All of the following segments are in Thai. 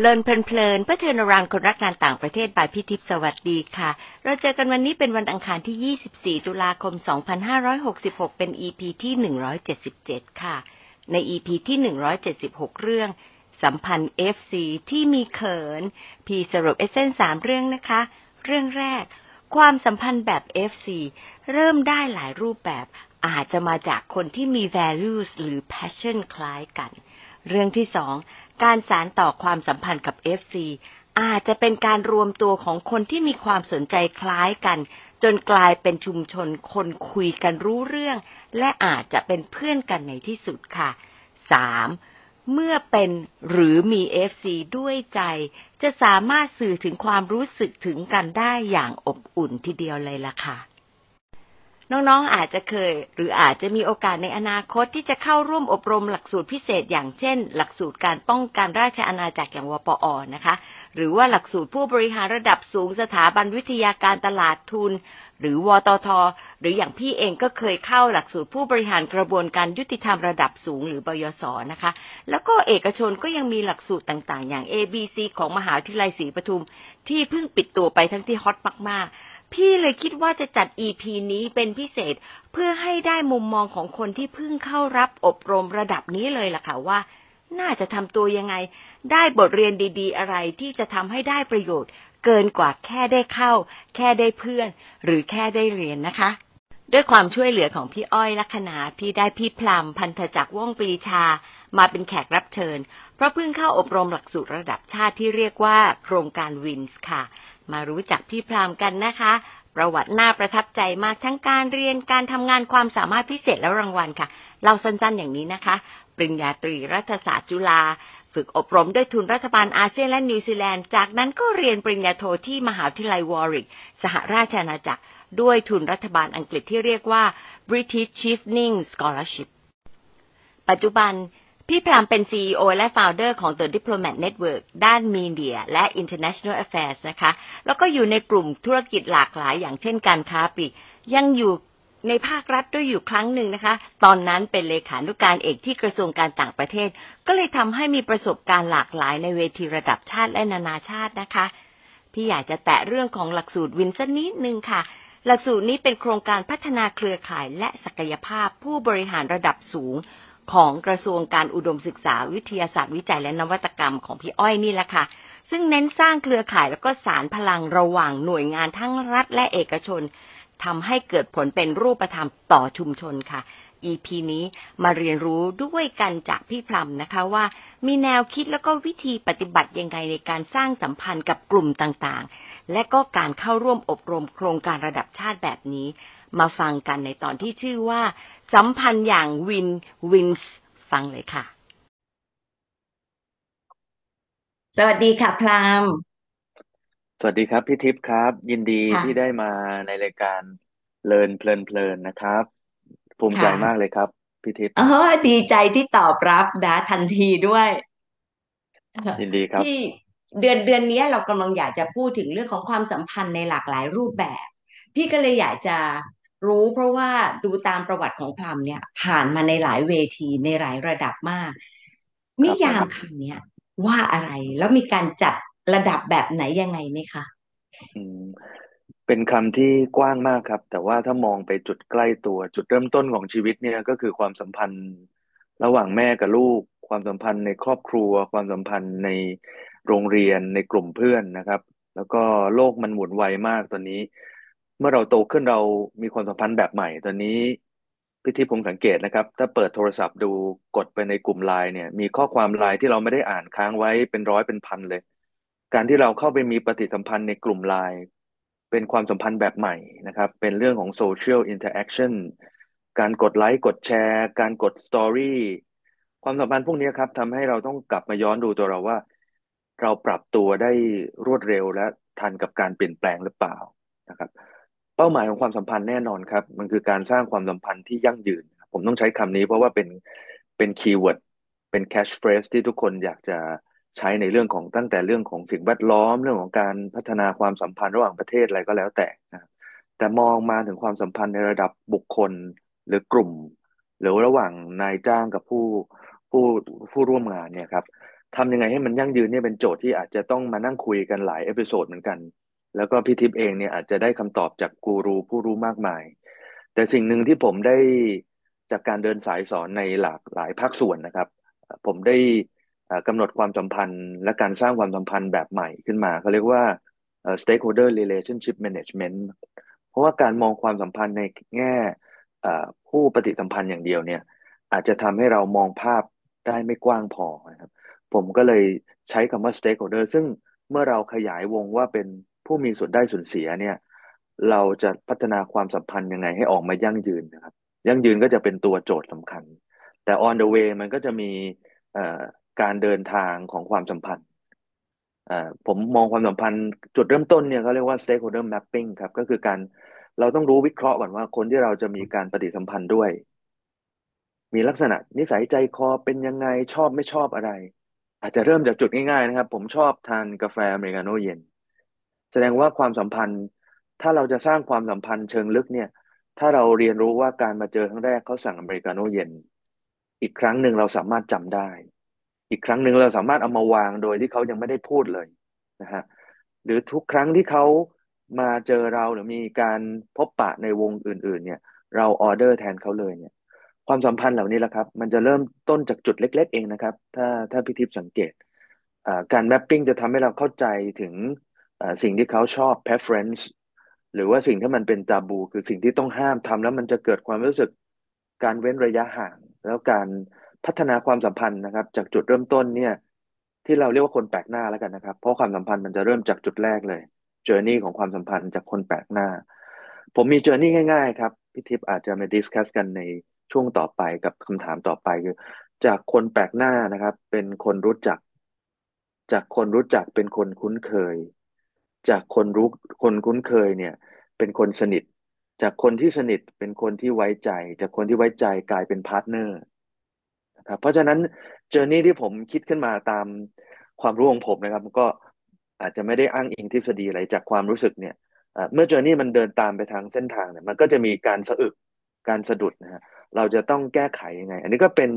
เลินเพลินเพื่อเทนรังคนรักงานต่างประเทศบายพิทิพสวัสดีค่ะ เราเจอกันวันนี้เป็นวันอังคารที่ 24 ตุลาคม 2566 เป็น EP ที่ 177 ค่ะ ใน EP ที่ 176 เรื่อง สัมพันธ์ FC ที่มีเขิน พีสรุปเอเซนสามเรื่องนะคะ เรื่องแรก ความสัมพันธ์แบบ FC เริ่มได้หลายรูปแบบอาจจะมาจากคนที่มี values หรือ passion คล้ายกัน เรื่องที่สอง การสารต่อความสัมพันธ์กับ FC อาจจะเป็นการรวมตัวของคนที่มีความสนใจคล้ายกัน จนกลายเป็นชุมชนคนคุยกันรู้เรื่อง และอาจจะเป็นเพื่อนกันในที่สุดค่ะ 3. เมื่อเป็นหรือมี FC ด้วยใจ จะสามารถสื่อถึงความรู้สึกถึงกันได้อย่างอบอุ่นทีเดียวเลยล่ะค่ะ น้องๆอาจจะเคย หรืออาจจะมีโอกาสในอนาคตที่จะเข้าร่วมอบรมหลักสูตรพิเศษอย่างเช่น หลักสูตรการป้องกันราชอาณาจักรอย่างวปอนะคะ หรือว่าหลักสูตรผู้บริหารระดับสูงสถาบันวิทยาการตลาดทุน หรือวตท หรืออย่างพี่เองก็เคยเข้าหลักสูตรผู้บริหารกระบวนการยุติธรรมระดับสูงหรือบยศนะคะ แล้วก็เอกชนก็ยังมีหลักสูตรต่างๆ อย่าง ABC ของมหาวิทยาลัยศรีปทุม ที่เพิ่งปิดตัวไปทั้งที่ฮอตมากๆ พี่เลยคิดว่าจะจัด EP นี้เป็นพิเศษเพื่อให้ได้มุมมองของคนที่เพิ่งเข้ารับอบรมระดับนี้เลยล่ะค่ะว่าน่าจะทำตัวยังไง ได้บทเรียนดี ๆ อะไรที่จะทำให้ได้ประโยชน์ เกินกว่าแค่ได้เข้า แค่ได้เพื่อน หรือแค่ได้เรียนนะคะ ด้วยความช่วยเหลือของพี่อ้อยลัคนาพี่ได้พี่พลัมพันธจักรว่องปรีชามาเป็นแขกรับเชิญ เพราะเพิ่งเข้าอบรมหลักสูตรระดับชาติที่เรียกว่าโครงการวินส์ค่ะ มารู้จักพี่พรามกันนะคะ ประวัติน่าประทับใจมากทั้งการเรียนการทำงานความสามารถพิเศษและรางวัลค่ะ เราสั้นๆอย่างนี้นะคะ ปริญญาตรีรัฐศาสตร์จุฬา ฝึกอบรมด้วยทุนรัฐบาลอาเซียนและนิวซีแลนด์ จากนั้นก็เรียนปริญญาโทที่มหาวิทยาลัยวอริก สหราชอาณาจักร ด้วยทุนรัฐบาลอังกฤษที่เรียกว่า British Chevening Scholarship ปัจจุบันพี่พรามเป็น CEO และ Founder ของ The Diplomat Network ด้าน Media และ International Affairs นะคะ แล้วก็อยู่ในกลุ่มธุรกิจหลากหลายอย่างเช่นการค้าปลีกยังอยู่ ในภาครัฐด้วยอยู่ครั้งหนึ่งนะคะ ตอนนั้นเป็นเลขานุการเอกที่กระทรวงการต่างประเทศ ก็เลยทำให้มีประสบการณ์หลากหลายในเวทีระดับชาติและนานาชาตินะคะ พี่อยากจะแตะเรื่องของหลักสูตรวินสักนิดนึงค่ะ หลักสูตรนี้เป็นโครงการพัฒนาเครือข่ายและศักยภาพผู้บริหารระดับสูงของกระทรวงการอุดมศึกษาวิทยาศาสตร์วิจัยและนวัตกรรมของพี่อ้อยนี่แหละค่ะ ซึ่งเน้นสร้างเครือข่ายแล้วก็สารพลังระหว่างหน่วยงานทั้งรัฐและเอกชน ทำให้เกิดผลเป็นรูปธรรมต่อชุมชนค่ะ EP นี้มาเรียนรู้ด้วยกันจากพี่พลัมนะคะว่า มีแนวคิดแล้วก็วิธีปฏิบัติยังไงในการสร้างสัมพันธ์กับกลุ่มต่างๆ และก็การเข้าร่วมอบรมโครงการระดับชาติแบบนี้ มาฟังกันในตอนที่ชื่อว่า สัมพันธ์อย่างวินวินส์ฟังเลยค่ะ สวัสดีค่ะพราม สวัสดีครับ พี่ทิพย์ครับ ยินดีค่ะ ที่ได้มาในรายการเลินเพลินเพลินนะครับ ภูมิใจค่ะมากเลยครับ พี่ทิพย์อ๋อดีใจที่ตอบรับนะทันทีด้วย ยินดีครับ ที่เดือนเดือนนี้เรากำลังอยากจะพูดถึงเรื่องของความสัมพันธ์ในหลากหลายรูปแบบ พี่ก็เลยอยากจะรู้เพราะว่าดูตามประวัติของพลัมเนี่ย ผ่านมาในหลายเวทีในหลายระดับมากนิยามคำเนี้ยว่าอะไรแล้วมีการจัด ระดับแบบไหนยังไงไหมคะอืมเป็นคำที่กว้างมากครับ แต่ว่าถ้ามองไปจุดใกล้ตัวจุดเริ่มต้นของชีวิตเนี่ยก็คือความสัมพันธ์ ระหว่างแม่กับลูก ความสัมพันธ์ในครอบครัว ความสัมพันธ์ในโรงเรียนในกลุ่มเพื่อนนะครับ แล้วก็โลกมันหมุนไวมากตอนนี้ เมื่อเราโตขึ้นเรามีความสัมพันธ์แบบใหม่ตอนนี้พี่ทิพย์ผมสังเกตนะครับ ถ้าเปิดโทรศัพท์ดูกดไปในกลุ่มไลน์เนี่ย มีข้อความไลน์ที่เราไม่ได้อ่านค้างไว้เป็นร้อยเป็นพันเลย การที่เราเข้าไปมีปฏิสัมพันธ์ในกลุ่มไลน์เป็นความสัมพันธ์แบบใหม่นะครับ เป็นเรื่องของ social interaction การกดไลค์กดแชร์ การกด story ความสัมพันธ์พวกนี้ครับทำให้เราต้องกลับมาย้อนดูตัวเราว่า เราปรับตัวได้รวดเร็วและทันกับการเปลี่ยนแปลงหรือเปล่านะครับ เป้าหมายของความสัมพันธ์แน่นอนครับ มันคือการสร้างความสัมพันธ์ที่ยั่งยืน ผมต้องใช้คำนี้เพราะว่าเป็นเป็น keyword เป็นแคชเฟร e ที่ทุกคนอยากจะ ใช้ในเรื่องของตั้งแต่เรื่องของสิ่งแวดล้อมเรื่องของการพัฒนาความสัมพันธ์ระหว่างประเทศอะไรก็แล้วแต่นะแต่มองมาถึงความสัมพันธ์ในระดับบุคคลหรือกลุ่ม หรือระหว่างนายจ้างกับผู้ผู้ผู้ร่วมงานเนี่ยครับทำยังไงให้มันยั่งยืนเนี่ยเป็นโจทย์ที่อาจจะต้องมานั่งคุยกันหลาย episode เหมือนกัน แล้วก็พี่ทิพย์เองเนี่ยอาจจะได้คำตอบจากกูรูผู้รู้มากมาย แต่สิ่งหนึ่งที่ผมได้จากการเดินสายสอนในหลากหลายภาคส่วนนะครับ ผมได้ กำหนดความสัมพันธ์ และการสร้างความสัมพันธ์แบบใหม่ขึ้นมาเขาเรียกว่า stakeholder relationship management เพราะว่าการมองความสัมพันธ์ในแง่ผู้ปฏิสัมพันธ์อย่างเดียวเนี่ย อาจจะทำให้เรามองภาพได้ไม่กว้างพอนะครับ ผมก็เลยใช้คำว่า stakeholder ซึ่งเมื่อเราขยายวงว่าเป็นผู้มีส่วนได้ส่วนเสียเนี่ย เราจะพัฒนาความสัมพันธ์ยังไงให้ออกมายั่งยืนนะครับ ยั่งยืนก็จะเป็นตัวโจทย์สำคัญ แต่ on the way มันก็จะมี การเดินทางของความสัมพันธ์ผมมองความสัมพันธ์ จุดเริ่มต้นเนี่ยเขาเรียกว่า stakeholder mapping ครับ ก็คือการเราต้องรู้วิเคราะห์ก่อนว่าคนที่เราจะมีการปฏิสัมพันธ์ด้วย มีลักษณะนิสัยใจคอเป็นยังไงชอบไม่ชอบอะไร อาจจะเริ่มจากจุดง่ายๆนะครับ ผมชอบทานกาแฟอเมริกาโน่เย็น แสดงว่าความสัมพันธ์ ถ้าเราจะสร้างความสัมพันธ์เชิงลึกเนี่ย ถ้าเราเรียนรู้ว่าการมาเจอครั้งแรกเขาสั่งอเมริกาโน่เย็น อีกครั้งหนึ่งเราสามารถจำได้ อีกครั้งหนึ่งเราสามารถเอามาวางโดยที่เขายังไม่ได้พูดเลยนะฮะหรือทุกครั้งที่เขามาเจอเราหรือมีการพบปะในวงอื่น ๆ เนี่ย เราออเดอร์แทนเขาเลยเนี่ย ความสัมพันธ์เหล่านี้แหละครับ มันจะเริ่มต้นจากจุดเล็ก ๆ เองนะครับ ถ้าถ้าพิทิพสังเกตการแมปปิ้งจะทำให้เราเข้าใจถึงสิ่งที่เขาชอบ preference หรือว่าสิ่งที่มันเป็นตาบู คือสิ่งที่ต้องห้ามทำแล้วมันจะเกิดความรู้สึกการเว้นระยะห่าง แล้วการ พัฒนาความสัมพันธ์นะครับ จากจุดเริ่มต้นเนี่ย ที่เราเรียกว่าคนแปลกหน้าแล้วกันนะครับ เพราะความสัมพันธ์มันจะเริ่มจากจุดแรกเลยjourney ของความสัมพันธ์จากคนแปลกหน้า ผมมี journey ง่ายๆครับพี่ทิพย์อาจจะมา discuss กันในช่วงต่อไปกับคำถามต่อไปคือ จากคนแปลกหน้านะครับ เป็นคนรู้จัก จากคนรู้จักเป็นคนคุ้นเคย จากคนรู้คนคุ้นเคยเนี่ย เป็นคนสนิท จากคนที่สนิทเป็นคนที่ไว้ใจ จากคนที่ไว้ใจกลายเป็น partner ครับ เพราะฉะนั้น journey ที่ผมคิดขึ้นมาตามความรู้ของผมนะครับก็อาจจะไม่ได้อ้างอิงทฤษฎีอะไรจากความรู้สึกเนี่ยเมื่อเจอร์นี่มันเดินตามไปทางเส้นทางเนี่ยมันก็จะมีการสะอึกการสะดุดนะฮะเราจะต้องแก้ไขยังไง อันนี้ก็เป็น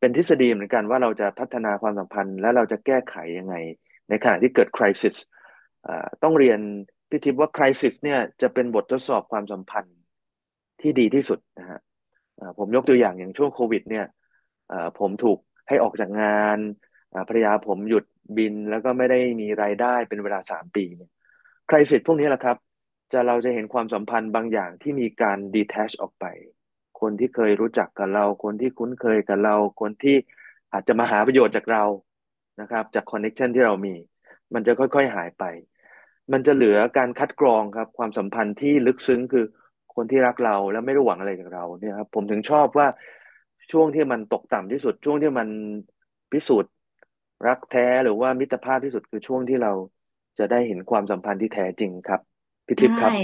เป็นทฤษฎีเหมือนกันว่าเราจะพัฒนาความสัมพันธ์ และเราจะแก้ไขยังไง ในขณะที่เกิดคริสิสต้องเรียนพี่ทิพย์ว่าคริสิสเนี่ยจะเป็นบททดสอบความสัมพันธ์ที่ดีที่สุดนะฮะผมยกตัวอย่างอย่างช่วงโควิดเนี่ย ผมถูกให้ออกจากงานภรรยาผมหยุดบินแล้วก็ไม่ได้มีรายได้เป็นเวลาสามปีเนี่ยใครเสร็จพวกนี้แหละครับ จะเราจะเห็นความสัมพันธ์บางอย่างที่มีการดีแทชออกไป คนที่เคยรู้จักกับเรา คนที่คุ้นเคยกับเรา คนที่อาจจะมาหาประโยชน์จากเรานะครับ จากคอนเน็ชันที่เรามี มันจะค่อยๆหายไป มันจะเหลือการคัดกรองครับ ความสัมพันธ์ที่ลึกซึ้งคือคนที่รักเราแล้วไม่ได้หวังอะไรจากเราเนี่ยครับผมถึงชอบว่า ช่วงที่มันตกต่ำที่สุด ช่วงที่มันพิสูจน์รักแท้หรือว่ามิตรภาพที่สุดคือช่วงที่เราจะได้เห็นความสัมพันธ์ที่แท้จริงครับพี่ทิพย์ครับ ใช่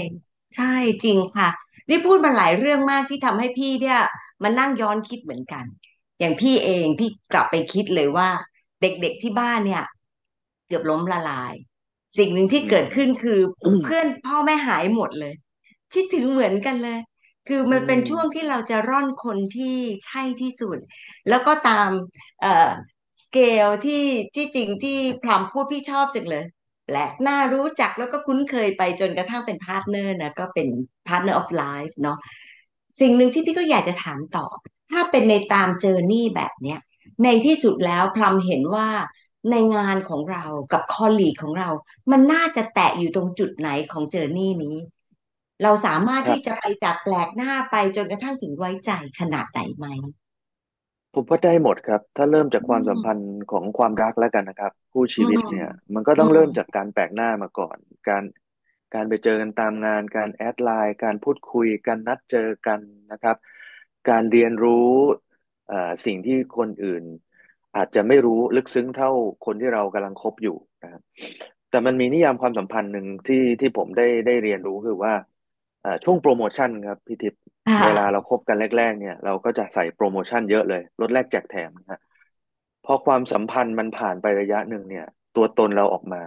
ใช่จริงค่ะ นี่พูดมาหลายเรื่องมากที่ทำให้พี่เนี่ยมานั่งย้อนคิดเหมือนกัน อย่างพี่เองพี่กลับไปคิดเลยว่า เด็กๆที่บ้านเนี่ย เกือบล้มละลาย สิ่งหนึ่งที่เกิดขึ้นคือเพื่อนพ่อแม่หายหมดเลย คิดถึงเหมือนกันเลย คือมันเป็นช่วงที่เราจะร่อนคนที่ใช่ที่สุด แล้วก็ตามเอ่อสเกลที่ที่จริงที่พรามพูดพี่ชอบจังเลยแปลกหน้ารู้จักแล้วก็คุ้นเคยไปจนกระทั่งเป็น partner นะก็เป็น partner of life เนาะสิ่งหนึ่งที่พี่ก็อยากจะถามต่อ ถ้าเป็นในตาม journey แบบเนี้ย ในที่สุดแล้วพรามเห็นว่าในงานของเรากับ colleague ของเรา มันน่าจะแตะอยู่ตรงจุดไหนของเจอร์นี่นี้ เราสามารถที่จะไปจากแปลกหน้าไปจนกระทั่งถึงไว้ใจขนาดไหนไหมผมว่าได้หมดครับ ถ้าเริ่มจากความสัมพันธ์ของความรักแล้วกันนะครับ คู่ชีวิตเนี่ย มันก็ต้องเริ่มจากการแปลกหน้ามาก่อน การการไปเจอกันตามงาน การแอดไลน์การพูดคุยการนัดเจอกันนะครับ การเรียนรู้สิ่งที่คนอื่น อาจจะไม่รู้ลึกซึ้งเท่าคนที่เรากำลังคบอยู่นะครับแต่มันมีนิยามความสัมพันธ์หนึ่งที่ที่ผมได้ได้เรียนรู้คือว่า ช่วงโปรโมชั่นครับพี่ทิพย์เวลาเราคบกันแรก ๆ เนี่ย เราก็จะใส่โปรโมชั่นเยอะเลยลดแลกแจกแถมนะฮะพอความสัมพันธ์มันผ่านไประยะหนึ่งเนี่ย ตัวตนเราออกมา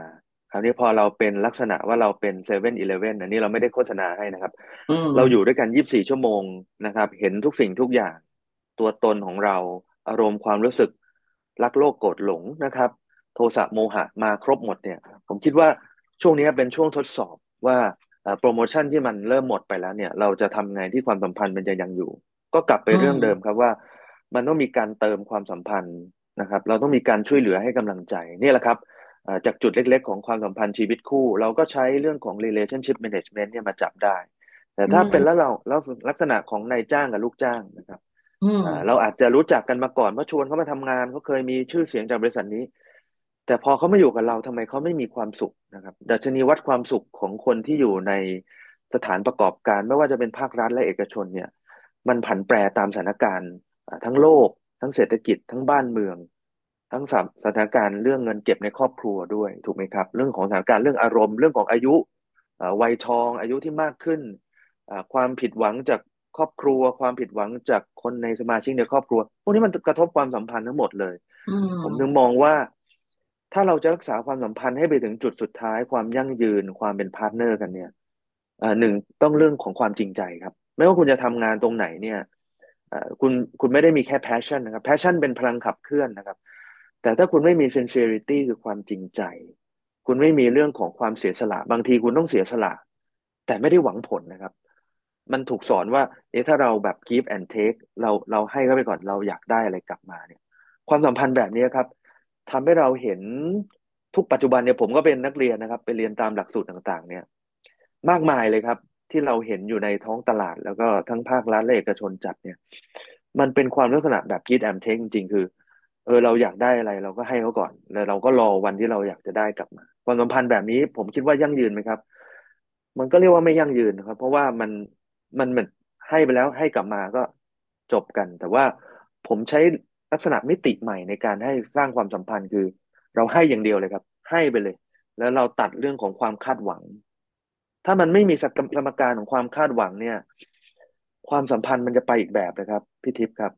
คราวนี้พอเราเป็นลักษณะว่าเราเป็นเซเว่นอีเลฟเว่นอันนี้เราไม่ได้โฆษณาให้นะครับเราอยู่ด้วยกันยี่บสี่ชั่วโมงนะครับ เห็นทุกสิ่งทุกอย่าง ตัวตนของเราอารมณ์ความรู้สึก รักโลภโกรธหลงนะครับ โทสะโมหะมาครบหมดเนี่ย ผมคิดว่าช่วงนี้เป็นช่วงทดสอบว่า โปรโมชั่นที่มันเริ่มหมดไปแล้วเนี่ย เราจะทำไงที่ความสัมพันธ์มันจะยังอยู่ ก็กลับไปอืเรื่องเดิมมครับว่า มันต้องมีการเติมความสัมพันธ์นะครับ เราต้องมีการช่วยเหลือให้กำลังใจนี่แหละครับเอ่อจากจุดเล็กๆ ของความสัมพันธ์ชีวิตคู่ เราก็ใช้เรื่องของ relationship management เนี่ยมาจับได้ แต่อืถ้าเป็นแล้วมเราแล้วลักษณะของนายจ้างกับลูกจ้างนะครับอืมอ่าเราอาจจะรู้จักกันมาก่อนเพราะชวนเขามาทำงานเขาเคยมีชื่อเสียงจากบริษัทนี้ แต่พอเขามาอยู่กับเราทำไมเขาไม่มีความสุขนะครับดัชนีวัดความสุขของคนที่อยู่ในสถานประกอบการไม่ว่าจะเป็นภาครัฐและเอกชนเนี่ย มันผันแปรตามสถานการณ์อ่าทั้งโลก ทั้งเศรษฐกิจทั้งบ้านเมือง ทั้งสถสถานการณ์เรื่องเงินเก็บในครอบครัวด้วยถูกไหมครับ เรื่องของสถานการณ์เรื่องอารมณ์เรื่องของอายุอ่าวัยทอง อายุที่มากขึ้นอ่าความผิดหวังจากครอบครัว ความผิดหวังจากคนในสมาชิกในครอบครัว พวกนี้มันกระทบความสัมพันธ์ทั้งหมดเลยอืผมถึงมมองว่า ถ้าเราจะรักษาความสัมพันธ์ให้ไปถึงจุดสุดท้าย ความยั่งยืนความเป็น partner กันเนี่ยหนึ่งต้องเรื่องของความจริงใจครับ ไม่ว่าคุณจะทำงานตรงไหนเนี่ยคุณคุณไม่ได้มีแค่ passion นะครับ passion เป็นพลังขับเคลื่อนนะครับ แต่ถ้าคุณไม่มี sincerity คือความจริงใจ คุณไม่มีเรื่องของความเสียสละ บางทีคุณต้องเสียสละ แต่ไม่ได้หวังผลนะครับ มันถูกสอนว่า เอ๊ะถ้าเราแบบ give and take เราเราให้เขาไปก่อนเราอยากได้อะไรกลับมาเนี่ย ความสัมพันธ์แบบนี้ครับ ทำให้เราเห็นทุกปัจจุบันเนี่ยผมก็เป็นนักเรียนนะครับ ไปเรียนตามหลักสูตรต่างๆ เนี่ย มากมายเลยครับ ที่เราเห็นอยู่ในท้องตลาด แล้วก็ทั้งภาครัฐและเอกชนจัดเนี่ย มันเป็นความลักษณะแบบ give and take จริงๆ คือ เออเราอยากได้อะไรเราก็ให้เขาก่อน แล้วเราก็รอวันที่เราอยากจะได้กลับมาความสัมพันธ์แบบนี้ ผมคิดว่ายั่งยืนไหมครับ มันก็เรียกว่าไม่ยั่งยืนครับ เพราะว่ามันมันเหมือนให้ไปแล้วให้กลับมาก็จบกัน แต่ว่าผมใช้ ลักษณะมิติใหม่ในการให้สร้างความสัมพันธ์คือ เราให้อย่างเดียวเลยครับ ให้ไปเลย แล้วเราตัดเรื่องของความคาดหวัง ถ้ามันไม่มีสมการของความคาดหวังเนี่ย ความสัมพันธ์มันจะไปอีกแบบนะครับพี่ทิพย์ครับ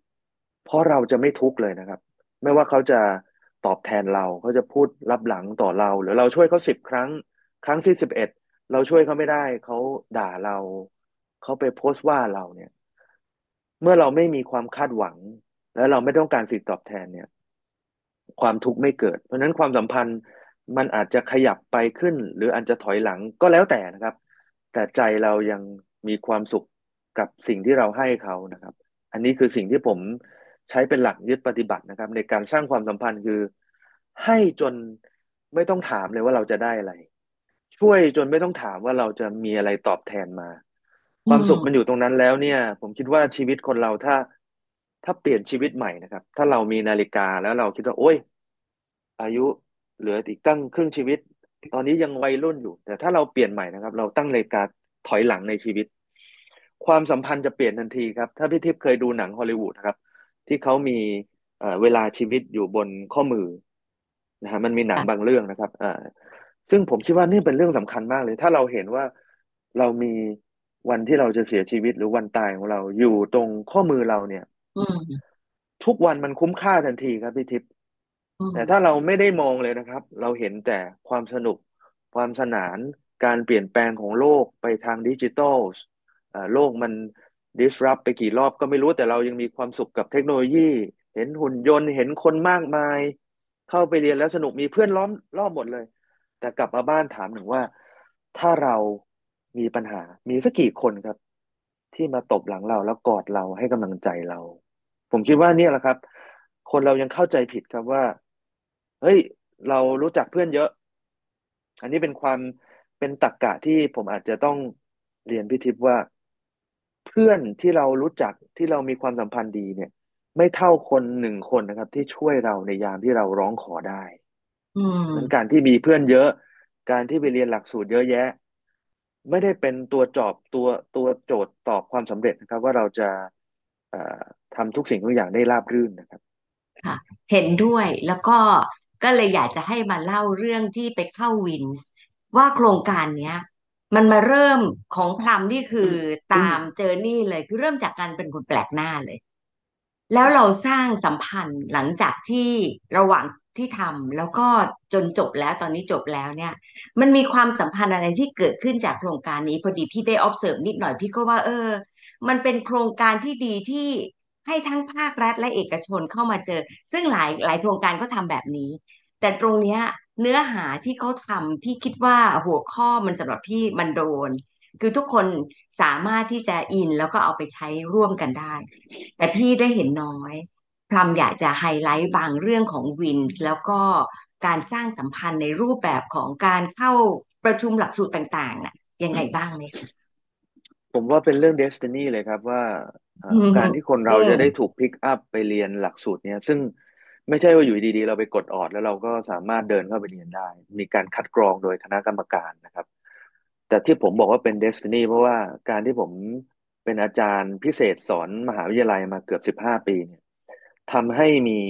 เพราะเราจะไม่ทุกข์เลยนะครับ ไม่ว่าเขาจะตอบแทนเราเขาจะพูดลับหลังต่อเรา หรือเราช่วยเขาสิบครั้ง ครั้งที่สิบเอ็ดเราช่วยเขาไม่ได้เขาด่าเราเขาไปโพสต์ว่าเราเนี่ย เมื่อเราไม่มีความคาดหวัง แล้วเราไม่ต้องการสิ่งตอบแทนเนี่ย ความทุกข์ไม่เกิด เพราะฉะนั้นความสัมพันธ์มันอาจจะขยับไปขึ้น หรืออาจจะถอยหลังก็แล้วแต่นะครับ แต่ใจเรายังมีความสุขกับสิ่งที่เราให้เขานะครับ อันนี้คือสิ่งที่ผมใช้เป็นหลักยึดปฏิบัตินะครับ ในการสร้างความสัมพันธ์คือ ให้จนไม่ต้องถามเลยว่าเราจะได้อะไร ช่วยจนไม่ต้องถามว่าเราจะมีอะไรตอบแทนมา ความสุขมันอยู่ตรงนั้นแล้วเนี่ย ผมคิดว่าชีวิตคนเราถ้า ถ้าเปลี่ยนชีวิตใหม่นะครับ ถ้าเรามีนาฬิกาแล้วเราคิดว่า โอ้ย อายุเหลืออีกตั้งครึ่งชีวิต ตอนนี้ยังวัยรุ่นอยู่ แต่ถ้าเราเปลี่ยนใหม่นะครับ เราตั้งนาฬิกาถอยหลังในชีวิต ความสัมพันธ์จะเปลี่ยนทันทีครับ ถ้าพี่ทิพย์เคยดูหนังฮอลลีวูดนะครับ ที่เขามีเอ่อเวลาชีวิตอยู่บนข้อมือนะฮะมันมีหนังบางค่ะเรื่องนะครับอ่าซึ่งผมคิดว่านี่เป็นเรื่องสำคัญมากเลย ถ้าเราเห็นว่าเรามีวันที่เราจะเสียชีวิตหรือวันตายของเราอยู่ตรงข้อมือเราเนี่ย อืม ทุกวันมันคุ้มค่าทันทีครับพี่ทิพย์อืม แต่ถ้าเราไม่ได้มองเลยนะครับ เราเห็นแต่ความสนุก ความสนาน การเปลี่ยนแปลงของโลกไปทางดิจิทัลอ่าโลกมัน disrupt ไปกี่รอบก็ไม่รู้แต่เรายังมีความสุขกับเทคโนโลยี เห็นหุ่นยนต์เห็นคนมากมาย เข้าไปเรียนแล้วสนุกมีเพื่อนล้อมรอบหมดเลย แต่กลับมาบ้านถามหนึ่งว่า ถ้าเรามีปัญหา มีสักกี่คนครับ ที่มาตบหลังเราแล้วกอดเราให้กำลังใจเรา ผมคิดว่าเนี่ยแหละครับ คนเรายังเข้าใจผิดครับว่า เฮ้ย เรารู้จักเพื่อนเยอะ อันนี้เป็นความเป็นตรรกะที่ผมอาจจะต้องเรียนพี่ทิพย์ว่า เพื่อนที่เรารู้จักที่เรามีความสัมพันธ์ดีเนี่ย ไม่เท่าคนหนึ่งคนนะครับ ที่ช่วยเราในยามที่เราร้องขอได้อืเหมือนการมที่มีเพื่อนเยอะ การที่ไปเรียนหลักสูตรเยอะแยะ ไม่ได้เป็นตัวจอบตัวตัวโจทย์ตอบความสำเร็จนะครับ ว่าเราจะเอ่อ ทำทุกสิ่งทุกอย่างได้ราบรื่นนะครับ ค่ะ เห็นด้วยแล้วก็ก็เลยอยากจะให้มาเล่าเรื่องที่ไปเข้าวินส์ว่าโครงการเนี้ย มันมาเริ่มของพลัมนี่คือตามเจอร์นี่เลยคือเริ่มจากการเป็นคนแปลกหน้าเลย แล้ครับวเราสร้างสัมพันธ์หลังจากที่ระหว่าง ที่ทำแล้วก็จนจบแล้วตอนนี้จบแล้วเนี่ย มันมีความสัมพันธ์อะไรที่เกิดขึ้นจากโครงการนี้พอดีพี่ได้ observe นิดหน่อยพี่ก็ว่า เออ มันเป็นโครงการที่ดีที่ให้ทั้งภาครัฐและเอกชนเข้ามาเจอ ซึ่งหลายหลายโครงการก็ทำแบบนี้ แต่ตรงเนี้ยเนื้อหาที่เขาทำพี่คิดว่าหัวข้อมันสำหรับพี่มันโดน คือทุกคนสามารถที่จะอินแล้วก็เอาไปใช้ร่วมกันได้ แต่พี่ได้เห็นน้อย พรามอยากจะไฮไลท์บางเรื่องของ WiNS แล้วก็การสร้างสัมพันธ์ในรูปแบบของการเข้าประชุมหลักสูตรต่างๆน่ะยังไงบ้างไหมคะผมว่าเป็นเรื่อง destiny เลยครับว่าเอ่อืมอการที่คนอืเรามจะได้ถูก pick up ไปเรียนหลักสูตรเนี้ยซึ่งไม่ใช่ว่าอยู่ดีๆ เราไปกดออดแล้วเราก็สามารถเดินเข้าไปเรียนได้ มีการคัดกรองโดยคณะกรรมการนะครับ แต่ที่ผมบอกว่าเป็น destiny เพราะว่าการที่ผมเป็นอาจารย์พิเศษสอนมหาวิทยาลัยมาเกือบสิบห้าปีเนี่ย ทำให้มี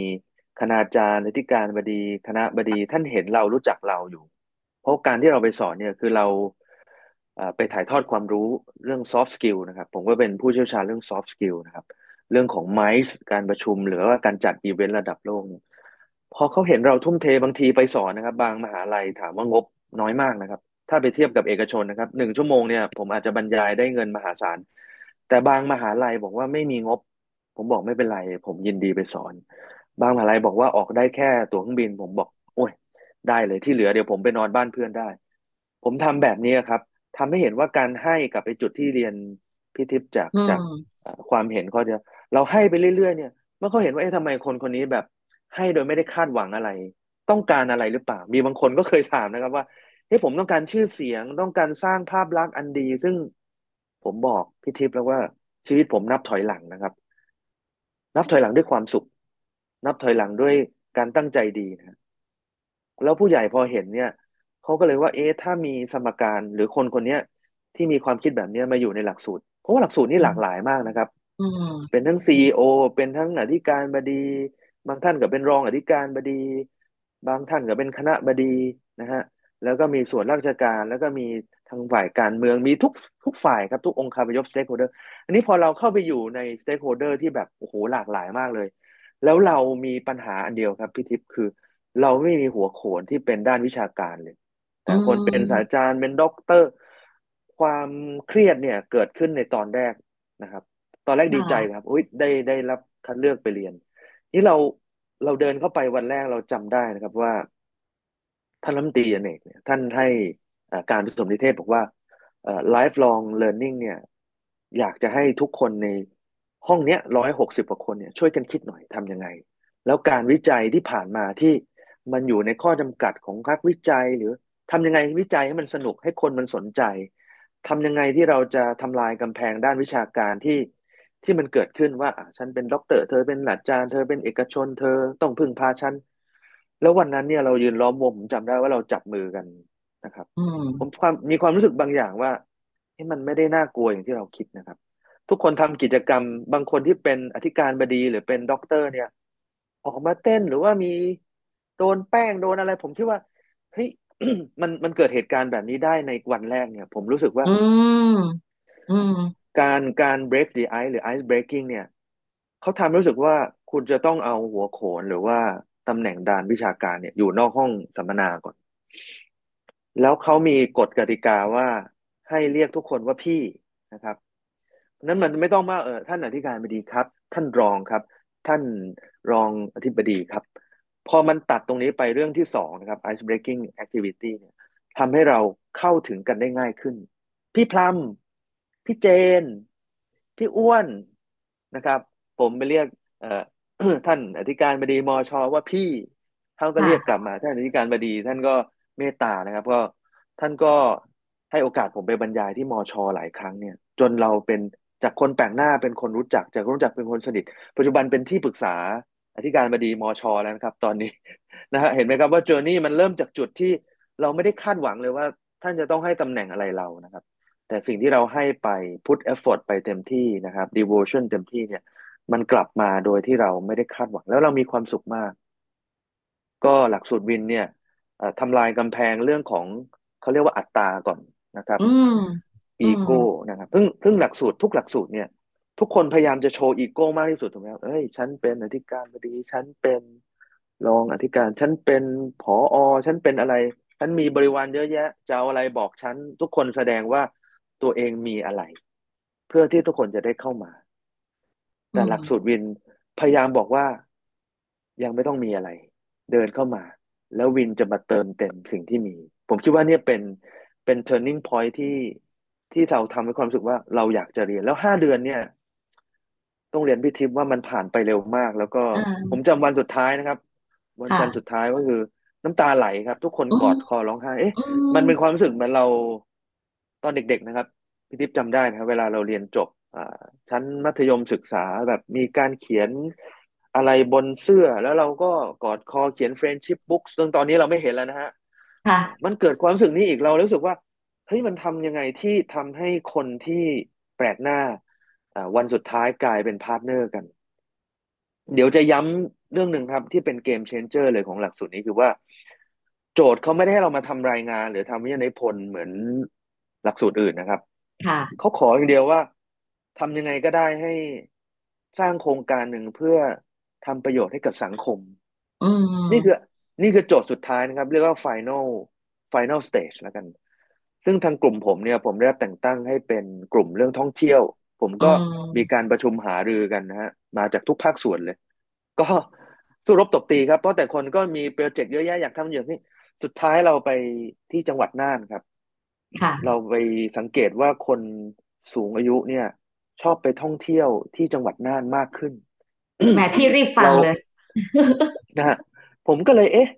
คณาจารย์อธิการบดีคณะบดีท่านเห็นเรารู้จักเราอยู่ เพราะการที่เราไปสอนเนี่ยคือเราไปถ่ายทอดความรู้เรื่อง soft skill นะครับ ผมก็เป็นผู้เชี่ยวชาญเรื่อง soft skill นะครับ เรื่องของ MICE การประชุมหรือว่าการจัดอีเวนต์ระดับโลกเนี่ยพอเขาเห็นเราทุ่มเทบางทีไปสอนนะครับ บางมหาลัยถามว่างบน้อยมากนะครับ ถ้าไปเทียบกับเอกชนนะครับหนึ่งชั่วโมงเนี่ยผมอาจจะบรรยายได้เงินมหาศาลแต่บางมหาลัยบอกว่าไม่มีงบ ผมบอกไม่เป็นไร ผมยินดีไปสอน บางมหาลัยบอกว่าออกได้แค่ตั๋วเครื่องบิน ผมบอก โอ้ย ได้เลยที่เหลือเดี๋ยวผมไปนอนบ้านเพื่อนได้ ผมทำแบบนี้ครับทำให้เห็นว่าการให้กับไปจุดที่เรียนพี่ทิพย์จากอืจากมเอ่อความเห็นเขาจะเราให้ไปเรื่อยๆเนี่ยเมื่อเขาเห็นว่าเอ๊ะทำไมคนคนนี้แบบ ให้โดยไม่ได้คาดหวังอะไร ต้องการอะไรหรือเปล่า มีบางคนก็เคยถามนะครับว่าเฮ้ยผมต้องการชื่อเสียงต้องการสร้างภาพลักษณ์อันดี ซึ่งผมบอกพี่ทิพย์แล้วว่าชีวิตผมนับถอยหลังนะครับ นับถอยหลังด้วยความสุข นับถอยหลังด้วยการตั้งใจดีนะแล้วผู้ใหญ่พอเห็นเนี่ยเขาก็เลยว่าเอ๊ะถ้ามีสมการหรือคนคนเนี้ยที่มีความคิดแบบเนี้ยมาอยู่ในหลักสูตร เพราะว่าหลักสูตรนี่หลากหลายมากนะครับอืมเป็นทั้งซีอีโอเป็นทั้งอธิการบดี บางท่านก็เป็นรองอธิการบดี บางท่านก็เป็นคณบดีนะฮะแล้วก็มีส่วนราชการแล้วก็มีทางฝ่ายการเมืองมีทุกทุกฝ่ายครับทุกองค์คาพยพ stakeholder อันนี้พอเราเข้าไปอยู่ใน stakeholder ที่แบบโอ้โหหลากหลายมากเลย แล้วเรามีปัญหาอันเดียวครับพี่ทิพย์คือ เราไม่มีหัวโขนที่เป็นด้านวิชาการเลยแต่คนเป็นศาสตราจารย์เป็นด็อกเตอร์ ความเครียดเนี่ยเกิดขึ้นในตอนแรกนะครับ ตอนแรกดีใจครับอุ้ยได้ได้รับคัดเลือกไปเรียน นี่เราเราเดินเข้าไปวันแรกเราจำได้นะครับว่าท่านรัฐมนตรีอเนกเนี่ยท่านให้การผสมนิเทศบอกว่า lifelong learning เนี่ย อยากจะให้ทุกคนในห้องเนี้ยร้อยหกสิบกว่าคนเนี่ยช่วยกันคิดหน่อยทำยังไง แล้วการวิจัยที่ผ่านมาที่มันอยู่ในข้อจำกัดของนักวิจัยหรือทำยังไงวิจัยให้มันสนุกให้คนมันสนใจทำยังไงที่เราจะทำลายกำแพงด้านวิชาการที่ที่มันเกิดขึ้นว่าอะฉันเป็นด็อกเตอร์เธอเป็นอาจารย์เธอเป็นเอกชน เธอต้องพึ่งพาฉันแล้ววันนั้นเนี่ยเรายืนล้อมวงผมจำได้ว่าเราจับมือกันนะครับอืมผมความมีความรู้สึกบางอย่างว่า เฮ้ยมันไม่ได้น่ากลัวอย่างที่เราคิดนะครับ ทุกคนทำกิจกรรม บางคนที่เป็นอธิการบดีหรือเป็นด็อกเตอร์เนี่ย ออกมาเต้นหรือว่ามีโดนแป้งโดนอะไร ผมคิดว่าเฮ้ยมันมันเกิดเหตุการณ์แบบนี้ได้ในวันแรกเนี่ย ผมรู้สึกว่า อืมอืมการการ break the ice หรือ ice breaking เนี่ยเขาทำให้รู้สึกว่าคุณจะต้องเอาหัวโขนหรือว่าตำแหน่งด้านวิชาการเนี่ย อยู่นอกห้องสัมมนาก่อน แล้วเขามีกฎกติกาว่า ให้เรียกทุกคนว่าพี่นะครับนั้นมันไม่ต้องว่าเออท่านอธิการบดีครับ ท่านรองครับ ท่านรองอธิบดีครับ พอมันตัดตรงนี้ไปเรื่องที่สองนะครับ ice breaking activity เนี่ยทำให้เราเข้าถึงกันได้ง่ายขึ้น พี่พลัมพี่เจน พี่อ้วนนะครับ ผมไปเรียกเอ่อท่านอธิการบดีมอชว่าพี่เขาก็เรียกกลับมาท่านอธิการบดี ท่านก็เมตตานะครับ ก็ท่านก็ ให้โอกาสผมไปบรรยายที่มอชหลายครั้งเนี่ย จนเราเป็นจากคนแปลกหน้าเป็นคนรู้จัก จากคนรู้จักเป็นคนสนิท ปัจจุบันเป็นที่ปรึกษาอธิการบดีมอชแล้วนะครับ ตอนนี้นะฮะเห็นไหมครับว่าเจอร์นี่มันเริ่มจากจุดที่เราไม่ได้คาดหวังเลยว่า ท่านจะต้องให้ตำแหน่งอะไรเรานะครับ แต่สิ่งที่เราให้ไป put effort ไปเต็มที่นะครับ devotion เต็มที่เนี่ย มันกลับมาโดยที่เราไม่ได้คาดหวัง แล้วเรามีความสุขมาก ก็หลักสูตรวินเนี่ยทำลายกำแพงเรื่องของเขาเรียกว่าอัตตาก่อน นะครับอืมอืมอีโก้นะครับซึ่งซึ่งหลักสูตรทุกหลักสูตรเนี่ย ทุกคนพยายามจะโชว์อีโก้มากที่สุดถูกไหมครับเอ้ย ฉันเป็นอธิการบดี ฉันเป็นรองอธิการ ฉันเป็นผอฉันเป็นอะไร ฉันมีบริวารเยอะแยะ จะเอาอะไรบอกฉัน ทุกคนแสดงว่าตัวเองมีอะไร เพื่อที่ทุกคนจะได้เข้ามา แต่หลักสูตรวินพยายามบอกว่า ยังไม่ต้องมีอะไร เดินเข้ามา แล้ววินจะมาเติมเต็มสิ่งที่มี ผมคิดว่าเนี่ยเป็น เป็น turning point ที่ที่เราทำให้ความรู้สึกว่าเราอยากจะเรียนแล้วห้าเดือนเนี่ย ต้องเรียนพี่ทิพย์ว่ามันผ่านไปเร็วมาก แล้วก็อ่าผมจำวันสุดท้ายนะครับ วันค่ะจันทร์สุดท้ายก็คือน้ำตาไหลครับ ทุกคนอืกอมดคอร้องไห้เอ๊ะ อืมันมเป็นความรู้สึกเหมือนเราตอนเด็ก ๆ นะครับพี่ทิพย์จำได้นะครับเวลาเราเรียนจบอ่าชั้นมัธยมศึกษาแบบมีการเขียนอะไรบนเสื้อ แล้วเราก็กอดคอเขียน friendship books ซึ่งตอนนี้เราไม่เห็นแล้วนะฮะค่ะ มันเกิดความรู้สึกนี้อีกเรารู้สึกว่าเฮ้ยมันทำยังไงที่ทำให้คนที่แปลกหน้าอ่าวันสุดท้ายกลายเป็น partner กัน เดี๋ยวจะย้ำเรื่องหนึ่งครับ ที่เป็น game changer เลยของหลักสูตรนี้คือว่า โจทย์เขาไม่ได้ให้เรามาทำรายงาน หรือทำวิทยานิพนธ์เหมือนหลักสูตรอื่นนะครับค่ะเขาขออย่างเดียวว่าทำยังไงก็ได้ให้สร้างโครงการหนึ่งเพื่อทำประโยชน์ให้กับสังคมอืมนี่คือ นี่คือโจทย์สุดท้ายนะครับ เรียกว่า final final stage แล้วกัน ซึ่งทางกลุ่มผมเนี่ยผมได้รับแต่งตั้งให้เป็นกลุ่มเรื่องท่องเที่ยว ผมอืก็มมีการประชุมหารือกันนะฮะมาจากทุกภาคส่วนเลย ก็สู้รบตบตีครับเพราะแต่คนก็มีโปรเจกต์เยอะแยะอยากทำอย่างนี้สุดท้ายเราไปที่จังหวัดน่านครับค่ะเราไปสังเกตว่าคนสูงอายุเนี่ย ชอบไปท่องเที่ยวที่จังหวัดน่านมากขึ้นแหมพี่รีบฟังเราเลยนะฮะ ผมก็เลยเอ๊ะ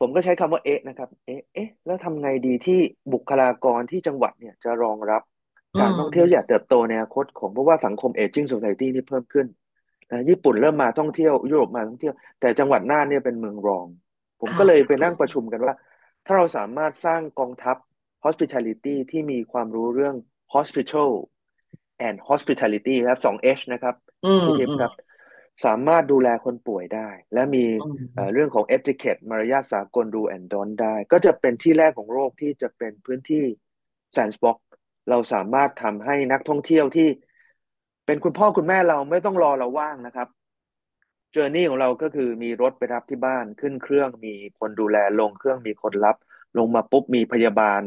ผมก็ใช้คำว่าเอ๊ะนะครับ เอ๊ะเอ๊ะแล้วทำไงดีที่บุคลากรที่จังหวัดเนี่ยจะรองรับอืการมท่องเที่ยวอย่างเติบโตในอนาคตของเพราะว่าสังคม aging society นี่เพิ่มขึ้นนะญี่ปุ่นเริ่มมาท่องเที่ยวยุโรปมาท่องเที่ยว แต่จังหวัดน่านเนี่ยเป็นเมืองรอง ผมค่ะก็เลยไปนั่งประชุมกันว่า ถ้าเราสามารถสร้างกองทัพ hospitality ที่มีความรู้เรื่อง hospital and hospitality ครับสอง H นะครับอืมพี่ทิพอืย์มครับ สามารถดูแลคนป่วยได้ และมีอืมเอ่อเรื่องของ etiquette มารยาทสากล do and don't ได้ ก็จะเป็นที่แรกของโลกที่จะเป็นพื้นที่ sandbox เราสามารถทำให้นักท่องเที่ยวที่ เป็นคุณพ่อคุณแม่เราไม่ต้องรอเราว่างนะครับ journey ของเราก็คือมีรถไปรับที่บ้านขึ้นเครื่องมีคนดูแลลงเครื่องมีคนรับ ลงมาปุ๊บมีพยาบาล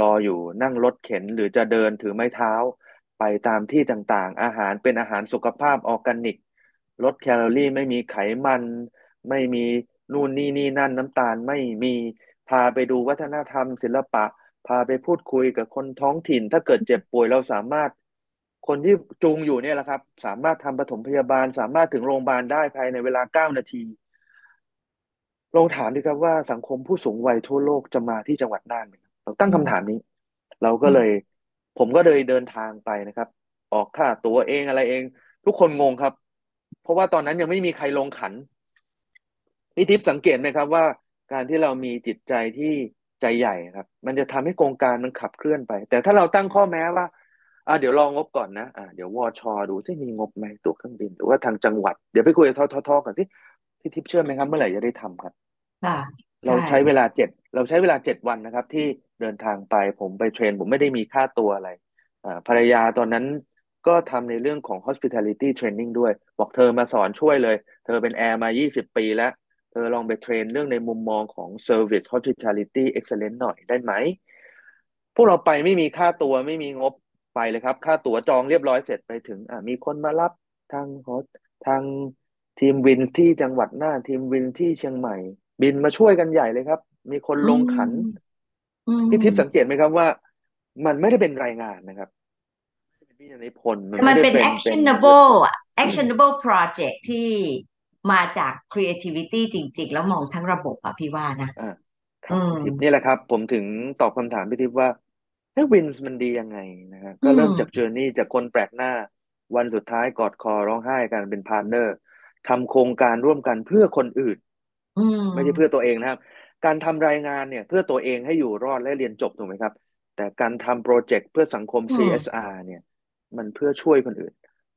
รออยู่นั่งรถเข็นหรือจะเดินถือไม้เท้า ไปตามที่ต่างๆ อาหารเป็นอาหารสุขภาพออร์แกนิก ลดแคลอรี่ไม่มีไขมัน ไม่มีนู่นนี่นี่นั่นน้ำตาลไม่มีพาไปดูวัฒนธรรม ศิลปะ พาไปพูดคุยกับคนท้องถิ่น ถ้าเกิดเจ็บป่วยเราสามารถ คนที่จูงอยู่เนี่ยแหละครับ สามารถทำปฐมพยาบาล สามารถถึงโรงพยาบาลได้ภายในเวลาเก้านาทีลองถามดีครับว่าสังคมผู้สูงวัยทั่วโลกจะมาที่จังหวัดน่านไหมเราตั้งคำถามนี้ เราก็เลย ผมก็เลยเดินทางไปนะครับ ออกค่าตั๋วเองอะไรเอง ทุกคนงงครับ ราะว่าตอนนั้นยังไม่มีใครลงขันพี่ทิพย์สังเกตไหมครับว่า การที่เรามีจิตใจที่ใจใหญ่ครับ มันจะทำให้โครงการมันขับเคลื่อนไป แต่ถ้าเราตั้งข้อแม้ว่าอ่าเดี๋ยวรองบก่อนนะอ่าเดี๋ยววชดูซิมีงบไหมตั๋วเครื่องบินหรือว่าทางจังหวัดเดี๋ยวไปคุยกับทททก่อนที่พี่ทิพย์เชื่อไหมครับ เมื่อไหร่จะได้ทำครับค่ะเราใช่ใช้เวลาเจ็ดเราใช้เวลาเจ็ดวันนะครับ ที่เดินทางไปผมไป train ผมไม่ได้มีค่าตัวอะไรอ่าภรรยาตอนนั้น ก็ทำในเรื่องของ hospitality training ด้วย บอกเธอมาสอนช่วยเลย เธอเป็นแอร์มา 20 ปีแล้ว เธอลองไป train เรื่องในมุมมองของ service hospitality excellence หน่อยได้ไหม พวกเราไปไม่มีค่าตัวไม่มีงบไปเลยครับ ค่าตั๋วจองเรียบร้อยเสร็จไปถึงอ่ามีคนมารับทางฮอทางทีมวินที่จังหวัดน่านทีมวินที่เชียงใหม่ บินมาช่วยกันใหญ่เลยครับ มีคนอืลงขันมอืมพี่ทิพย์สังเกตไหมครับว่า มันไม่ได้เป็นรายงานนะครับ ไม่ได้เป็นวิทยานิพนธ์มันแต่มัไม่นได้เป็นเป็นเป็น actionable อะ actionable project ที่มาจาก creativity จริง ๆ แล้วมองทั้งระบบอะพี่ว่านะอ่าครัอืบมพี่ทิพย์นี่แหละครับ ผมถึงตอบคำถามพี่ทิพย์ว่าเฮ้ย WiNS มันดียังไงนะครับอืก็เริ่มจาก journey จากคนแปลกหน้า วันสุดท้ายกอดคอร้องไห้กันเป็น partner ทำโครงการร่วมกันเพื่อคนอื่นอืมไม่ใช่เพื่อตัวเองนะครับ การทำรายงานเนี่ย เพื่อตัวเองให้อยู่รอดและเรียนจบถูกไหมครับ แต่การทำ project เพื่อสังคมอืม CSR เนี่ย มันเพื่อช่วยคนอื่น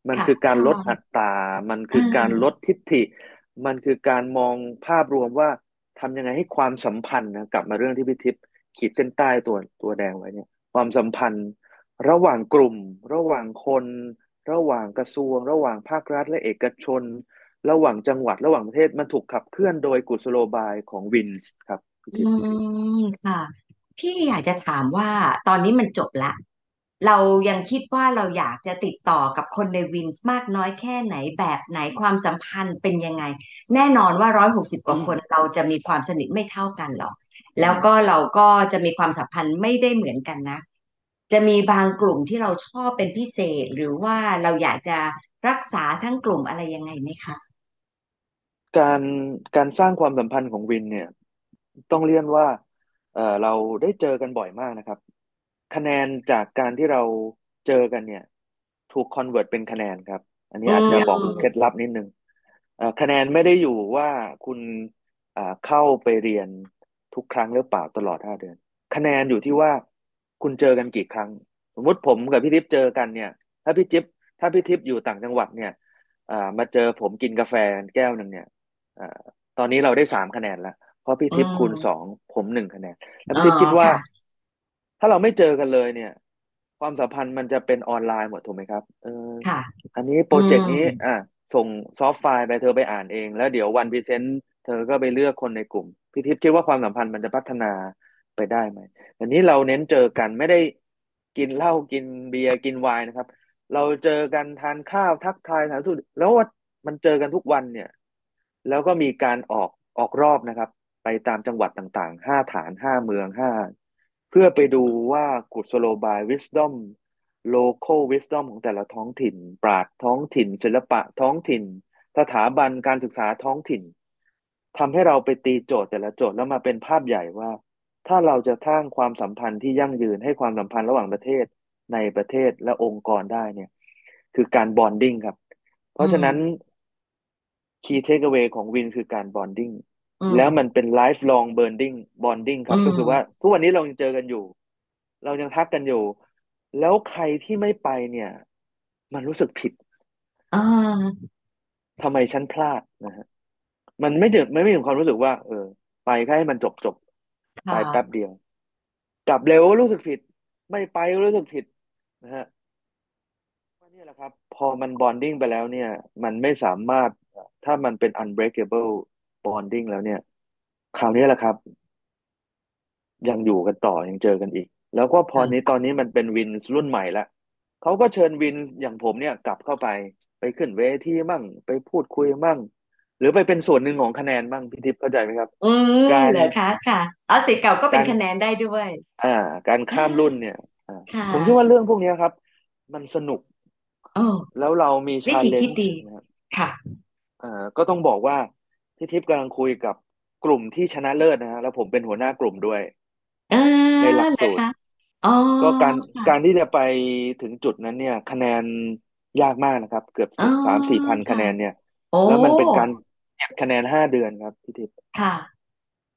มันค่ะคือการใช่ลดอัตรา มันคือการอืมลดทิฐิ มันคือการมองภาพรวมว่าทำยังไงให้ความสัมพันธ์นะกลับมาเรื่องที่พี่ทิพย์ขีดเส้นใต้ตัวตัวแดงไว้เนี่ย ความสัมพันธ์ ระหว่างกลุ่ม ระหว่างคน ระหว่างกระทรวง ระหว่างภาครัฐและเอกชน ระหว่างจังหวัดระหว่างประเทศมันถูกขับเคลื่อนโดยกุศโลบายของวินส์ครับพี่อืทิพย์มค่ะ พี่อยากจะถามว่าตอนนี้มันจบละ เรายังคิดว่าเราอยากจะติดต่อกับคนในวินส์มากน้อยแค่ไหนแบบไหนความสัมพันธ์เป็นยังไง แน่นอนว่าร้อยหกสิบกอืว่าคนมเราจะมีความสนิทไม่เท่ากันหรอกอืมแล้วก็เราก็จะมีความสัมพันธ์ไม่ได้เหมือนกันนะ จะมีบางกลุ่มที่เราชอบเป็นพิเศษ หรือว่าเราอยากจะรักษาทั้งกลุ่มอะไรยังไงไหมคะการการสร้างความสัมพันธ์ของวินเนี่ย ต้องเรียนว่าเออเราได้เจอกันบ่อยมากนะครับ คะแนนจากการที่เราเจอกันเนี่ย ถูก convert เป็นคะแนนครับ อันนี้อือาจจะบอกเคล็ดมลับนิดนึงเอ่อคะแนนไม่ได้อยู่ว่าคุณอ่าเข้าไปเรียนทุกครั้งหรือเปล่าตลอดห้าเดือน คะแนนอยู่ที่ว่าคุณเจอกันกี่ครั้ง สมมุติผมกับพี่ทิพย์เจอกันเนี่ย ถ้าพี่ทิพย์ถ้าพี่ทิพย์อยู่ต่างจังหวัดเนี่ยอ่ามาเจอผมกินกาแฟแก้วหนึ่งเนี่ยอ่าตอนนี้เราได้สามคะแนนแล้วเพราะพี่ทิพย์คูณสอง อืม ผมหนึ่งคะแนนแล้วอ๋อพี่ทิพย์คิดว่าค่ะ ถ้าเราไม่เจอกันเลยเนี่ย ความสัมพันธ์มันจะเป็นออนไลน์หมดถูกไหมครับเออค่ะ อันนี้อืม project นี้อ่าส่ง soft file ไปเธอไปอ่านเอง แล้วเดี๋ยววัน present เธอก็ไปเลือกคนในกลุ่มพี่ทิพย์คิดว่าความสัมพันธ์มันจะพัฒนาไปได้ไหมอันนี้เราเน้นเจอกันไม่ได้กินเหล้ากินเบียร์กินไวน์นะครับ เราเจอกันทานข้าวทักทายสารทุกข์แล้วว่ามันเจอกันทุกวันเนี่ย แล้วก็มีการออกออกรอบนะครับ ไปตามจังหวัดต่างๆห้าฐานห้าเมืองห้า เพื่อไปดูว่ากุศโลบาย wisdom local wisdom ของแต่ละท้องถิ่น ปราชญ์ท้องถิ่น ศิลปะท้องถิ่น สถาบันการศึกษาท้องถิ่นทำให้เราไปตีโจทย์แต่ละโจทย์แล้วมาเป็นภาพใหญ่ว่า ถ้าเราจะสร้างความสัมพันธ์ที่ยั่งยืนให้ความสัมพันธ์ระหว่างประเทศในประเทศและองค์กรได้เนี่ย คือการบอนดิ้งครับ เพอืราะฉะนั้นม key takeaway ของวินคือการบอนดิ้งอืม แล้วมันเป็น lifelong bonding bonding คอืรับก็คือว่ามทุกวันนี้เรายังเจอกันอยู่ เรายังทักกันอยู่ แล้วใครที่ไม่ไปเนี่ย มันรู้สึกผิดอ่าทำไมฉันพลาดนะฮะมันไม่ถึงไม่ไม่ถึงความรู้สึกว่า เออ ไปแค่ให้มันจบจบไปค่ะแป๊บเดียว กลับเร็วก็รู้สึกผิด ไม่ไปก็รู้สึกผิดนะฮะว่าเนี่ยแหละครับ พอมันบอนดิ้งไปแล้วเนี่ย มันไม่สามารถถ้ามันเป็น unbreakable bonding แล้วเนี่ย คราวนี้แหละครับ ยังอยู่กันต่อยังเจอกันอีก แล้วก็พอนี้ตอนนี้มันเป็นวินรุ่นใหม่ละเขาก็เชิญวินอย่างผมเนี่ยกลับเข้าไปไปขึ้นเวทีมั่ง ไปพูดคุยมั่ง หรือไปเป็นส่วนหนึ่งของคะแนนมั่งพี่ทิพย์เข้าใจไหมครับ อืมการเหรอคะค่ะอ๋อสิทธิ์เก่าก็เป็นการคะแนนได้ด้วย อ่า การอ่ข้ามรุ่นาเนี่ยอ่าค่ผมคิดว่าะเรื่องพวกนี้ครับ มันสนุก โอ้แล้วเรามีวิชาเลนจ์ธีคิดดีนะครับ ค่ะ เอ่อก็ต้องบอกว่า พี่ทิพย์กำลังคุยกับกลุ่มที่ชนะเลิศนะฮะแล้วผมเป็นหัวหน้ากลุ่มด้วย อ่าในหลักเหรอคะสูตรอ๋อก็การการค่ะที่จะไปถึงจุดนั้นเนี่ย คะแนนยากมากนะครับ เกือบอ๋อสามสี่พันคะค่ะ แนนเนี่ย โอ้แล้วมันเป็นการเก็บคะแนนห้าเดือนครับพี่ทิพย์ค่ะ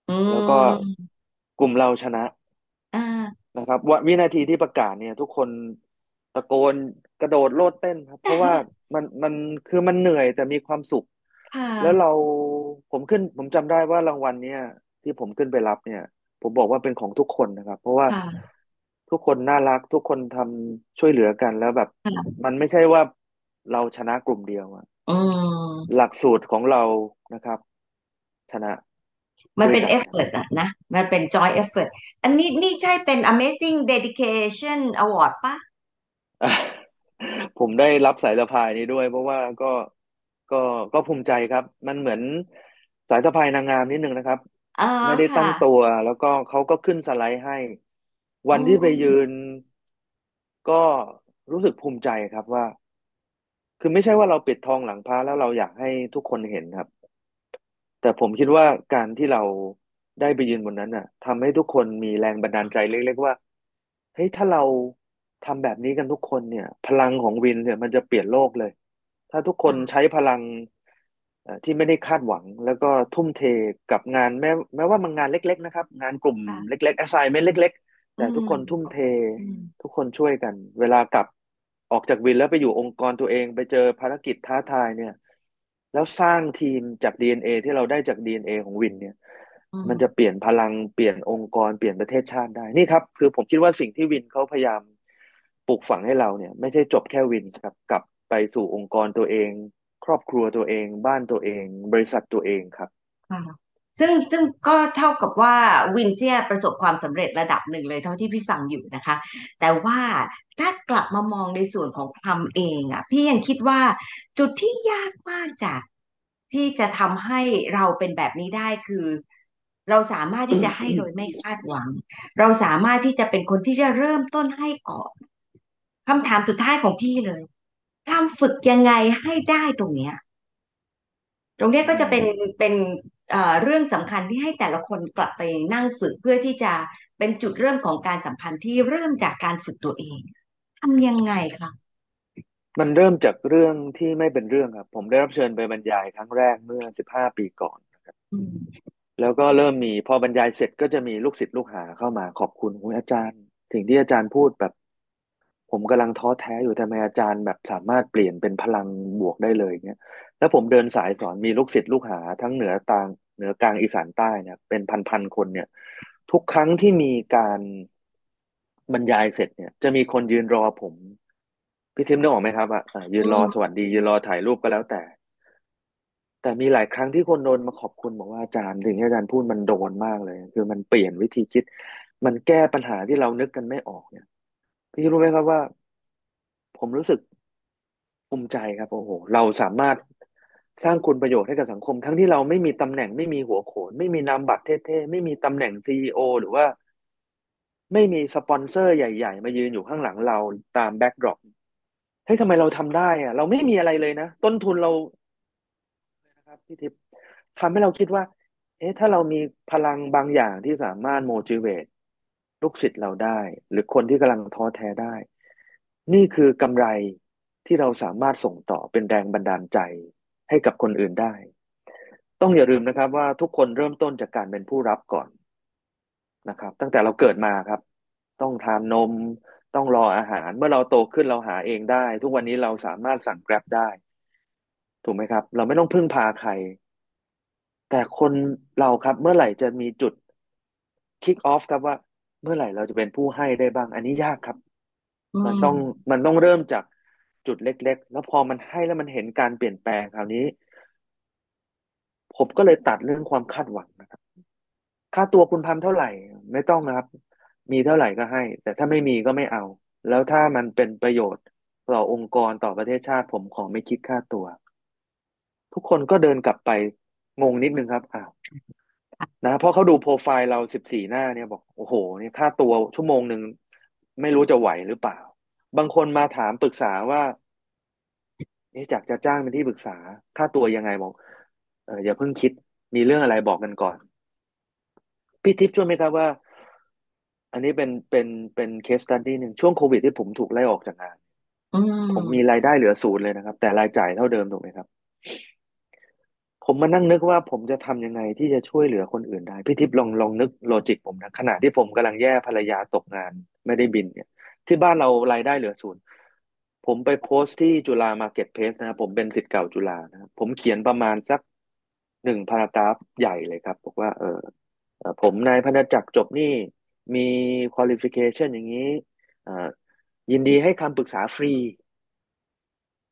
อืแล้วก็มกลุ่มเราชนะ อ่านะครับว่าวินาทีที่ประกาศเนี่ย ทุกคนตะโกนกระโดดโลดเต้นครับ เพราะว่ามันมันคือมันเหนื่อยแต่มีความสุข ค่แล้วเราะ ผมขึ้น ผมจำได้ว่ารางวัลเนี่ย ที่ผมขึ้นไปรับเนี่ย ผมบอกว่าเป็นของทุกคนนะครับ เพราะว่าค่ะทุกคนน่ารักทุกคนทำช่วยเหลือกันแล้วแบบค่ะมันไม่ใช่ว่าเราชนะกลุ่มเดียวอะอืมหลักสูตรของเรานะครับ ชนะ มันเป็นด้วยกันครับเอฟเฟ t อะนะ มันเป็น joy effort อันนี้นี่ใช่เป็น Amazing Dedication Award ปะอะผมได้รับสายสะพายนี้ด้วย เพราะว่าก็ ก็ก็ภูมิใจครับ มันเหมือนสายสะพายนางงามนิดนึงนะครับ อ๋อไม่ได้ค่ะตั้งตัว แล้วก็เขาก็ขึ้นสไลด์ให้ วัอ๋นที่ไปยือนก็รู้สึกภูมิใจครับว่า คือไม่ใช่ว่าเราปิดทองหลังพระแล้วเราอยากให้ทุกคนเห็นครับ แต่ผมคิดว่าการที่เราได้ไปยืนบนนั้นน่ะทำให้ทุกคนมีแรงบันดาลใจเล็กๆว่าเฮ้ยถ้าเราทำแบบนี้กันทุกคนเนี่ย พลังของวินเนี่ยมันจะเปลี่ยนโลกเลย ถ้าทุกคนค่ะใช้พลังเอ่อที่ไม่ได้คาดหวัง แล้วก็ทุ่มเทกับงานแม้แม้ว่ามันงานเล็ก ๆ นะครับ งานกลุ่มเค่ะล็กๆ assignment เล็กๆอืแต่ทุกมคนทุ่มเทอืมทุกคนช่วยกัน เวลากลับออกจากวินแล้วไปอยู่องค์กรตัวเองไปเจอภารกิจท้าทายเนี่ย แล้วสร้างทีมจาก DNA ที่เราได้จาก DNA ของวินเนี่ยอืมมันจะเปลี่ยนพลังเปลี่ยนองค์กรเปลี่ยนประเทศชาติได้นี่ครับ คือผมคิดว่าสิ่งที่วินเขาพยายามปลูกฝังให้เราเนี่ย ไม่ใช่จบแค่วินครับกลับ ไปสู่องค์กรตัวเอง ครอบครัวตัวเอง บ้านตัวเอง บริษัทตัวเองครับซึ่งซึ่งก็เท่ากับว่าวินเซียประสบความสำเร็จระดับหนึ่งเลยเท่าที่พี่ฟังอยู่นะคะ แต่ว่าถ้ากลับมามองในส่วนของพลัมเองอะ พี่ยังคิดว่าจุดที่ยากมากจากที่จะทำให้เราเป็นแบบนี้ได้คือ เราสามารถที่จะให้โดยไม่คาดหวัง เราสามารถที่จะเป็นคนที่จะเริ่มต้นให้ก่อนคำถามสุดท้ายของพี่เลย ทำฝึกยังไงให้ได้ตรงเนี้ย ตรงเนี้ยอืก็จะเป็นมเป็นเอ่อเรื่องสำคัญที่ให้แต่ละคนกลับไปนั่งฝึกเพื่อที่จะเป็นจุดเริ่มของการสัมพันธ์ที่เริ่มจากการฝึกตัวเองทำยังไงคะมันเริ่มจากเรื่องที่ไม่เป็นเรื่องครับ ผมได้รับเชิญไปบรรยายครั้งแรกเมื่อสิบห้าปีก่อนนะครับอืมแล้วก็เริ่มมีพอบรรยายเสร็จก็จะมีลูกศิษย์ลูกหาเข้ามาขอบคุณโอ้ยอาจารย์สิ่งที่อาจารย์พูดแบบ ผมกำลังท้อแท้อยู่ทำไมอาจารย์แบบสามารถเปลี่ยนเป็นพลังบวกได้เลยเนี่ยแล้วผมเดินสายสอนมีลูกศิษย์ลูกหาทั้งเหนือตางเหนือกลางอีสานใต้เนี่ยเป็นพันๆคนเนี่ย ทุกครั้งที่มีการบรรยายเสร็จเนี่ย จะมีคนยืนรอผมพี่ทิมนึกออกไหมครับอะอ่ายือืนรอสมวัสดียืนรอถ่ายรูปก็แล้วแต่ แต่มีหลายครั้งที่คนโดนมาขอบคุณบอกว่าอาจารย์สิ่งที่อาจารย์พูดมันโดนมากเลย คือมันเปลี่ยนวิธีคิด มันแก้ปัญหาที่เรานึกกันไม่ออกเนี่ย พี่รู้ไหมครับว่า ผมรู้สึกภูมิใจครับโอ้โหเราสามารถสร้างคุณประโยชน์ให้กับสังคม ทั้งที่เราไม่มีตำแหน่งไม่มีหัวโขน ไม่มีนามบัตรเท่ๆ ไม่มีตำแหน่ง CEO หรือว่า ไม่มีสปอนเซอร์ใหญ่ ๆ มายืนอยู่ข้างหลังเราตาม backdrop เฮ้ยทำไมเราทำได้อะเราไม่มีอะไรเลยนะ ต้นทุนเรานะครับพี่ทิพย์ทำให้เราคิดว่า เอ๊ะถ้าเรามีพลังบางอย่างที่สามารถ motivate ลูกศิษย์เราได้ หรือคนที่กำลังท้อแท้ได้ นี่คือกำไรที่เราสามารถส่งต่อเป็นแรงบันดาลใจให้กับคนอื่นได้ ต้องอย่าลืมนะครับว่าทุกคนเริ่มต้นจากการเป็นผู้รับก่อนนะครับ ตั้งแต่เราเกิดมาครับ ต้องทานนม ต้องรออาหาร เมื่อเราโตขึ้นเราหาเองได้ ทุกวันนี้เราสามารถสั่ง Grab ได้ ถูกไหมครับ เราไม่ต้องพึ่งพาใคร แต่คนเราครับเมื่อไหร่จะมีจุด kick off ครับว่า เมื่อไหร่เราจะเป็นผู้ให้ได้บ้าง อันนี้ยากครับ อืมันต้องมมันต้องเริ่มจากจุดเล็ก ๆ แล้วพอมันให้แล้วมันเห็นการเปลี่ยนแปลงคราวนี้ ผมก็เลยตัดเรื่องความคาดหวังนะครับ ค่าตัวคุณพันเท่าไหร่ ไม่ต้องนะครับ มีเท่าไหร่ก็ให้ แต่ถ้าไม่มีก็ไม่เอา แล้วถ้ามันเป็นประโยชน์ต่อองค์กรต่อประเทศชาติผมขอไม่คิดค่าตัว ทุกคนก็เดินกลับไปงงนิดนึงครับอ้าว นะเพราะเขาดูโปรไฟล์เราสิบสี่หน้าเนี่ยบอกโอ้โหเนี่ยค่าตัวชั่วโมงหนึ่งไม่รู้จะไหวหรือเปล่า บางคนมาถามปรึกษาว่าเอ๊ะจากจะจ้างเป็นที่ปรึกษา ค่าตัวยังไงบอกเอออย่าเพิ่งคิดมีเรื่องอะไรบอกกันก่อน พี่ทิพย์เชื่อไหมครับว่า อันนี้เป็นเป็นเป็น case study หนึ่งช่วงโควิดที่ผมถูกไล่ออกจากงาน ผม อืมมีรายได้เหลือศูนย์เลยนะครับ แต่รายจ่ายเท่าเดิมถูกไหมครับ ผมมานั่งนึกว่าผมจะทำยังไงที่จะช่วยเหลือคนอื่นได้พี่ทิพย์ลองลองนึก logic ผมนะขณะที่ผมกำลังแย่ภรรยาตกงานไม่ได้บินเนี่ย ที่บ้านเรารายได้เหลือศูนย์ผมไปโพสต์ที่จุฬา Marketplace นะครับผมเป็นศิษย์เก่าจุฬานะครับผมเขียนประมาณสักหนึ่ง paragraph ใหญ่เลยครับ บอกว่า เออผมนายพนจักรจบนี่มี qualification อย่างนี้อ่ยินดีให้คำปรึกษาฟรี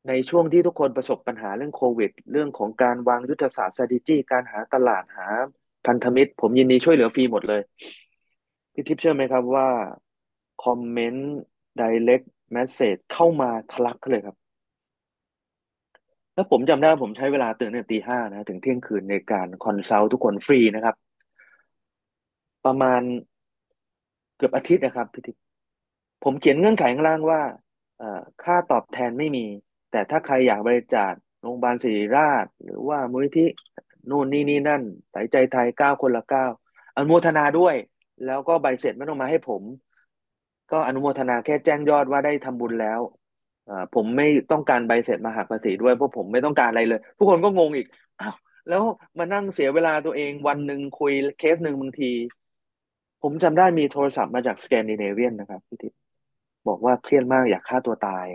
ในช่วงที่ทุกคนประสบปัญหาเรื่องโควิด เรื่องของการวางยุทธศาสตร์ strategy การหาตลาดหาพันธมิตร ผมยินดีช่วยเหลือฟรีหมดเลย พี่ทิพย์เชื่อไหมครับว่า comment direct message เข้ามาทะลักเลยครับ แล้วผมจำได้ว่าผมใช้เวลาตื่นตั้งแต่ตีห้านะถึงเที่ยงคืนในการ consult ทุกคนฟรีนะครับ ประมาณเกือบอาทิตย์นะครับพี่ทิพย์ผมเขียนเงื่อนไขข้างล่างว่าค่าตอบแทนไม่มี แต่ถ้าใครอยากบริจาคโรงพยาบาลศิริราช หรือว่ามูลนิธินู่นนี่นี่นั่นสายใจไทยเก้าคนละเก้าอนุโมทนาด้วย แล้วก็ใบเสร็จไม่ต้องมาให้ผม ก็อนุโมทนาแค่แจ้งยอดว่าได้ทำบุญแล้วผมไม่ต้องการใบเสร็จมาหักภาษีด้วยเพราะผมไม่ต้องการอะไรเลย ทุกคนก็งงอีกอ้าวแล้วมานั่งเสียเวลาตัวเองวันหนึ่งคุยเคสหนึ่งบางที ผมจำได้มีโทรศัพท์มาจากสแกนดิเนเวียนนะครับพี่ทิพย์บอกว่าเครียดมากอยากฆ่าตัวตาย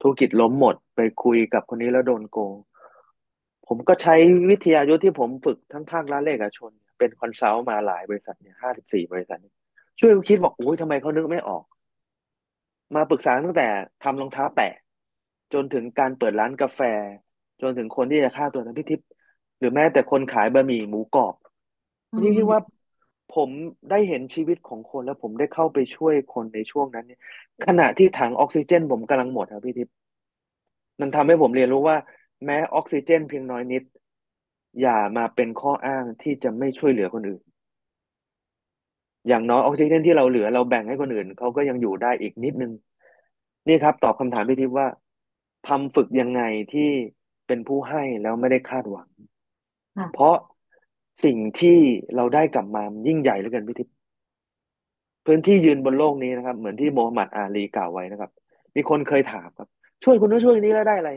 ธุรกิจล้มหมดไปคุยกับคนนี้แล้วโดนโกง ผมก็ใช้วิทยายุทธที่ผมฝึกทั้งภาครัฐและเอกชน เป็น consult มาหลายบริษัทเนี่ยห้าสิบสี่บริษัท ช่วยคิดบอกโอ้ยทำไมเขานึกไม่ออก มาปรึกษาตั้งแต่ทำรองเท้าแตะจนถึงการเปิดร้านกาแฟ จนถึงคนที่จะฆ่าตัวตายพี่ทิพย์หรือแม้แต่คนขายบะหมี่หมูกรอบนี่คิดว่า ผมได้เห็นชีวิตของคนแล้วผมได้เข้าไปช่วยคนในช่วงนั้นเนี่ยขณะที่ถังออกซิเจน ผมกำลังหมดครับพี่ทิพย์มันทำให้ผมเรียนรู้ว่า แม้ออกซิเจนเพียงน้อยนิด อย่ามาเป็นข้ออ้างที่จะไม่ช่วยเหลือคนอื่น อย่างน้อยออกซิเจนที่เราเหลือเราแบ่งให้คนอื่นเขาก็ยังอยู่ได้อีกนิดนึง นี่ครับ ตอบคำถามพี่ทิพย์ว่าทำฝึกยังไงที่เป็นผู้ให้แล้วไม่ได้คาดหวังค่ะเพราะ สิ่งที่เราได้กลับมายิ่งใหญ่เหลือเกินพี่ทิพย์พื้นที่ยืนบนโลกนี้นะครับ เหมือนที่โมฮัมหมัดอาลีกล่าวไว้นะครับ มีคนเคยถามครับ ช่วยคนนู้นช่วยคนนี้แล้วได้อะไร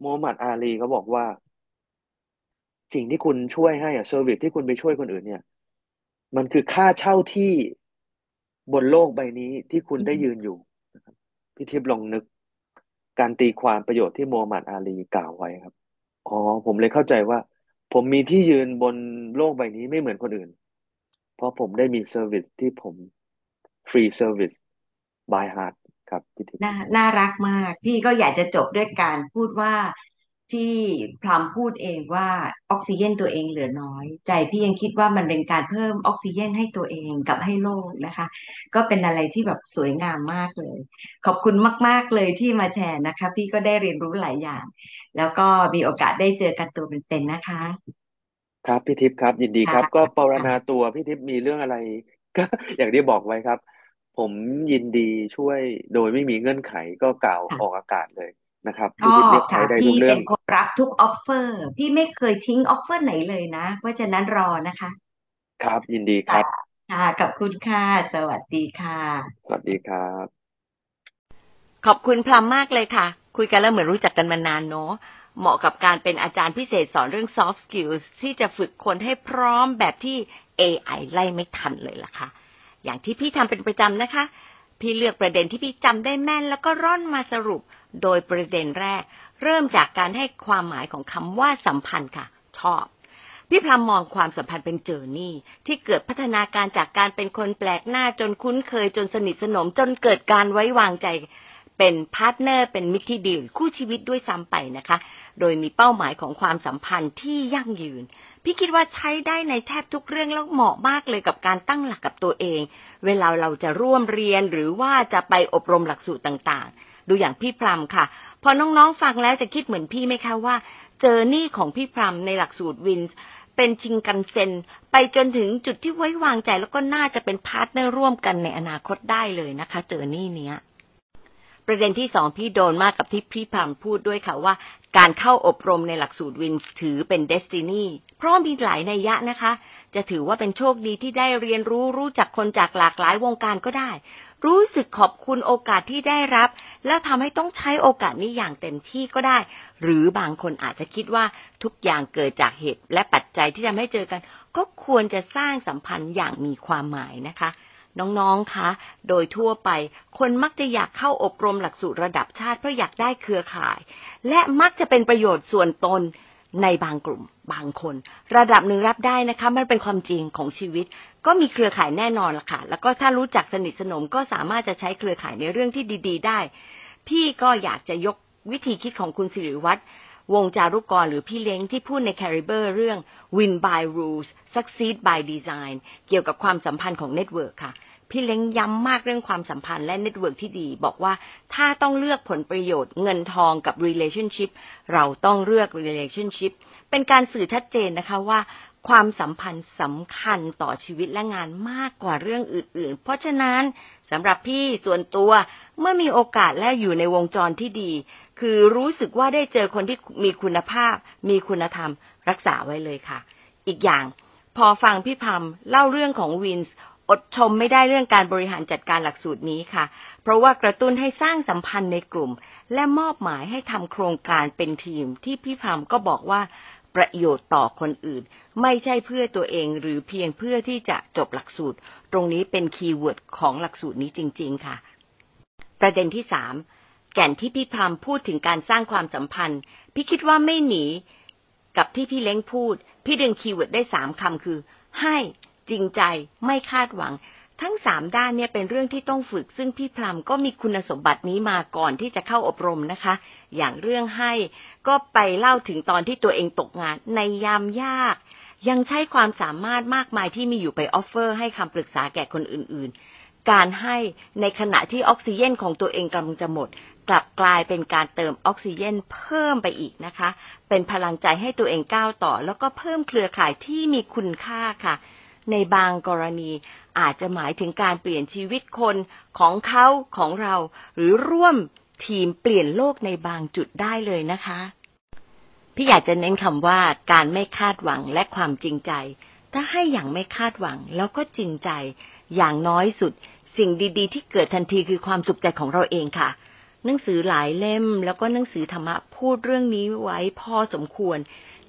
โมฮัมหมัดอาลีเขาบอกว่า สิ่งที่คุณช่วยให้อะ service ที่คุณไปช่วยคนอื่น เนี่ย มันคือค่าเช่าที่บนโลกใบนี้ที่คุณได้ยืนอยู่พี่ทิพย์ลองนึก การตีความประโยชน์ที่โมฮัมหมัดอาลีกล่าวไว้ครับอ๋อผมเลยเข้าใจว่า ผมมีที่ยืนบนโลกใบนี้ไม่เหมือนคนอื่น เพราะผมได้มี service ที่ผม free service by heart ครับพี่ทิพย์น่าน่ารักมาก พี่ก็อยากจะจบด้วยการพูดว่า ที่พลัมพูดเองว่าออกซิเจนตัวเองเหลือน้อย ใจพี่ยังคิดว่ามันเป็นการเพิ่มออกซิเจนให้ตัวเองกับให้โลกนะคะ ก็เป็นอะไรที่แบบสวยงามมากเลย ขอบคุณมาก ๆเลยที่มาแชร์นะคะ พี่ก็ได้เรียนรู้หลายอย่าง แล้วก็มีโอกาสได้เจอกันตัวเป็นๆนะคะ ครับพี่ทิพย์ครับ ยินดีครับค่ะก็ปรณาค่ะตัวพี่ทิพย์มีเรื่องอะไร ก็อย่างที่บอกไว้ครับ ผมยินดีช่วยโดยไม่มีเงื่อนไขก็กล่าวค่ะออกอากาศเลย นะครับ พี่ทิพย์เรียกใช้ได้ทุกเรื่เป็นคนรับทุก offer พี่ไม่เคยทิ้ง offer ไหนเลยนะ เพราะฉะนั้นรอนะคะ ครับยินดีคค่ะค่ะขอบคุณค่ะ สวัสดีค่ะ สวัสดีครับ ขอบคุณพลัมมากเลยค่ะ คุยกันแล้วเหมือนรู้จักกันมานานเนาะเหมาะกับการเป็นอาจารย์พิเศษสอนเรื่อง soft skills ที่จะฝึกคนให้พร้อมแบบที่ AI ไล่ไม่ทันเลยล่ะค่ะ อย่างที่พี่ทำเป็นประจำนะคะ พี่เลือกประเด็นที่พี่จำได้แม่น แล้วก็ร่อนมาสรุป โดยประเด็นแรก เริ่มจากการให้ความหมายของคำว่าสัมพันธ์ค่ะ ชอบพี่พลัมมองความสัมพันธ์เป็น journey ที่เกิดพัฒนาการจากการเป็นคนแปลกหน้าจนคุ้นเคยจนสนิทสนมจนเกิดการไว้วางใจ เป็น partner เป็นมิตรที่ดีคู่ชีวิตด้วยซ้ำไปนะคะ โดยมีเป้าหมายของความสัมพันธ์ที่ยั่งยืน พี่คิดว่าใช้ได้ในแทบทุกเรื่องแล้วเหมาะมากเลยกับการตั้งหลักกับตัวเอง เวลาเราจะร่วมเรียนหรือว่าจะไปอบรมหลักสูตรต่างๆ ดูอย่างพี่พลัมค่ะ พอน้องๆฟังแล้วจะคิดเหมือนพี่ไหมคะว่า เจอนี่ของพี่พลัมในหลักสูตร WiNS เป็นชินคันเซ็นไปจนถึงจุดที่ไว้วางใจแล้วก็น่าจะเป็น partner ร่วมกันในอนาคตได้เลยนะคะ เจอนี่เนี้ยประเด็นที่สองพี่โดนมากกับที่พี่พลัมพูดด้วยค่ะว่า การเข้าอบรมในหลักสูตรวินส์ถือเป็นเดสตินีเพราะมีหลายนัยยะนะคะ จะถือว่าเป็นโชคดีที่ได้เรียนรู้รู้จักคนจากหลากหลายวงการก็ได้ รู้สึกขอบคุณโอกาสที่ได้รับ แล้วทำให้ต้องใช้โอกาสนี้อย่างเต็มที่ก็ได้ หรือบางคนอาจจะคิดว่าทุกอย่างเกิดจากเหตุและปัจจัยที่ทำให้เจอกัน ก็ควรจะสร้างสัมพันธ์อย่างมีความหมายนะคะน้องๆ คะ โดยทั่วไป คนมักจะอยากเข้าอบรมหลักสูตรระดับชาติ เพราะอยากได้เครือข่าย และมักจะเป็นประโยชน์ส่วนตน ในบางกลุ่มบางคน ระดับหนึ่งรับได้นะคะ มันเป็นความจริงของชีวิต ก็มีเครือข่ายแน่นอนล่ะค่ะ แล้วก็ถ้ารู้จักสนิทสนมก็สามารถจะใช้เครือข่ายในเรื่องที่ดี ๆ ได้ พี่ก็อยากจะยกวิธีคิดของคุณสิริวัตรวงจารุกรหรือพี่เล้งที่พูดใน c a r i b e r เรื่อง win by rules succeed by design เกี่ยวกับความสัมพันธ์ของ network ค่ะ พี่เล้งย้ำมากเรื่องความสัมพันธ์และ network ที่ดี บอกว่าถ้าต้องเลือกผลประโยชน์เงินทองกับ relationship เราต้องเลือก relationship เป็นการสื่อชัดเจนนะคะว่าความสัมพันธ์สำคัญต่อชีวิตและงานมากกว่าเรื่องอื่น ๆ เพราะฉะนั้นสำหรับพี่ส่วนตัวเมื่อมีโอกาสและอยู่ในวงจรที่ดี คือรู้สึกว่าได้เจอคนที่มีคุณภาพ มีคุณธรรม รักษาไว้เลยค่ะ อีกอย่างพอฟังพี่พลัมเล่าเรื่องของ WiNS อดชมไม่ได้เรื่องการบริหารจัดการหลักสูตรนี้ค่ะ เพราะว่ากระตุ้นให้สร้างสัมพันธ์ในกลุ่ม และมอบหมายให้ทำโครงการเป็นทีมที่พี่พลัมก็บอกว่าประโยชน์ต่อคนอื่น ไม่ใช่เพื่อตัวเองหรือเพียงเพื่อที่จะจบหลักสูตร ตรงนี้เป็น keyword ของหลักสูตรนี้จริง ๆ ค่ะ ประเด็นที่สามแก่นที่พี่พลัมพูดถึงการสร้างความสัมพันธ์ พี่คิดว่าไม่หนี กับที่พี่เล้งพูด พี่ดึง keyword ได้สามคำคือ ให้ จริงใจไม่คาดหวัง ทั้งสามด้านเนี่ยเป็นเรื่องที่ต้องฝึก ซึ่งพี่พลัมก็มีคุณสมบัตินี้มาก่อนที่จะเข้าอบรมนะคะ อย่างเรื่องให้ก็ไปเล่าถึงตอนที่ตัวเองตกงานในยามยาก ยังใช้ความสามารถมากมายที่มีอยู่ไป offer ให้คำปรึกษาแก่คนอื่นๆ การให้ในขณะที่ออกซิเจนของตัวเองกำลังจะหมดกลับกลายเป็นการเติมออกซิเจนเพิ่มไปอีกนะคะ เป็นพลังใจให้ตัวเองก้าวต่อ แล้วก็เพิ่มเครือข่ายที่มีคุณค่าค่ะ ในบางกรณี อาจจะหมายถึงการเปลี่ยนชีวิตคนของเขาของเรา หรือร่วมทีมเปลี่ยนโลกในบางจุดได้เลยนะคะ พี่อยากจะเน้นคำว่าการไม่คาดหวังและความจริงใจ ถ้าให้อย่างไม่คาดหวังแล้วก็จริงใจ อย่างน้อยสุด สิ่งดีๆ ที่เกิดทันทีคือความสุขใจของเราเองค่ะหนังสือหลายเล่มแล้วก็หนังสือธรรมะพูดเรื่องนี้ไว้พอสมควร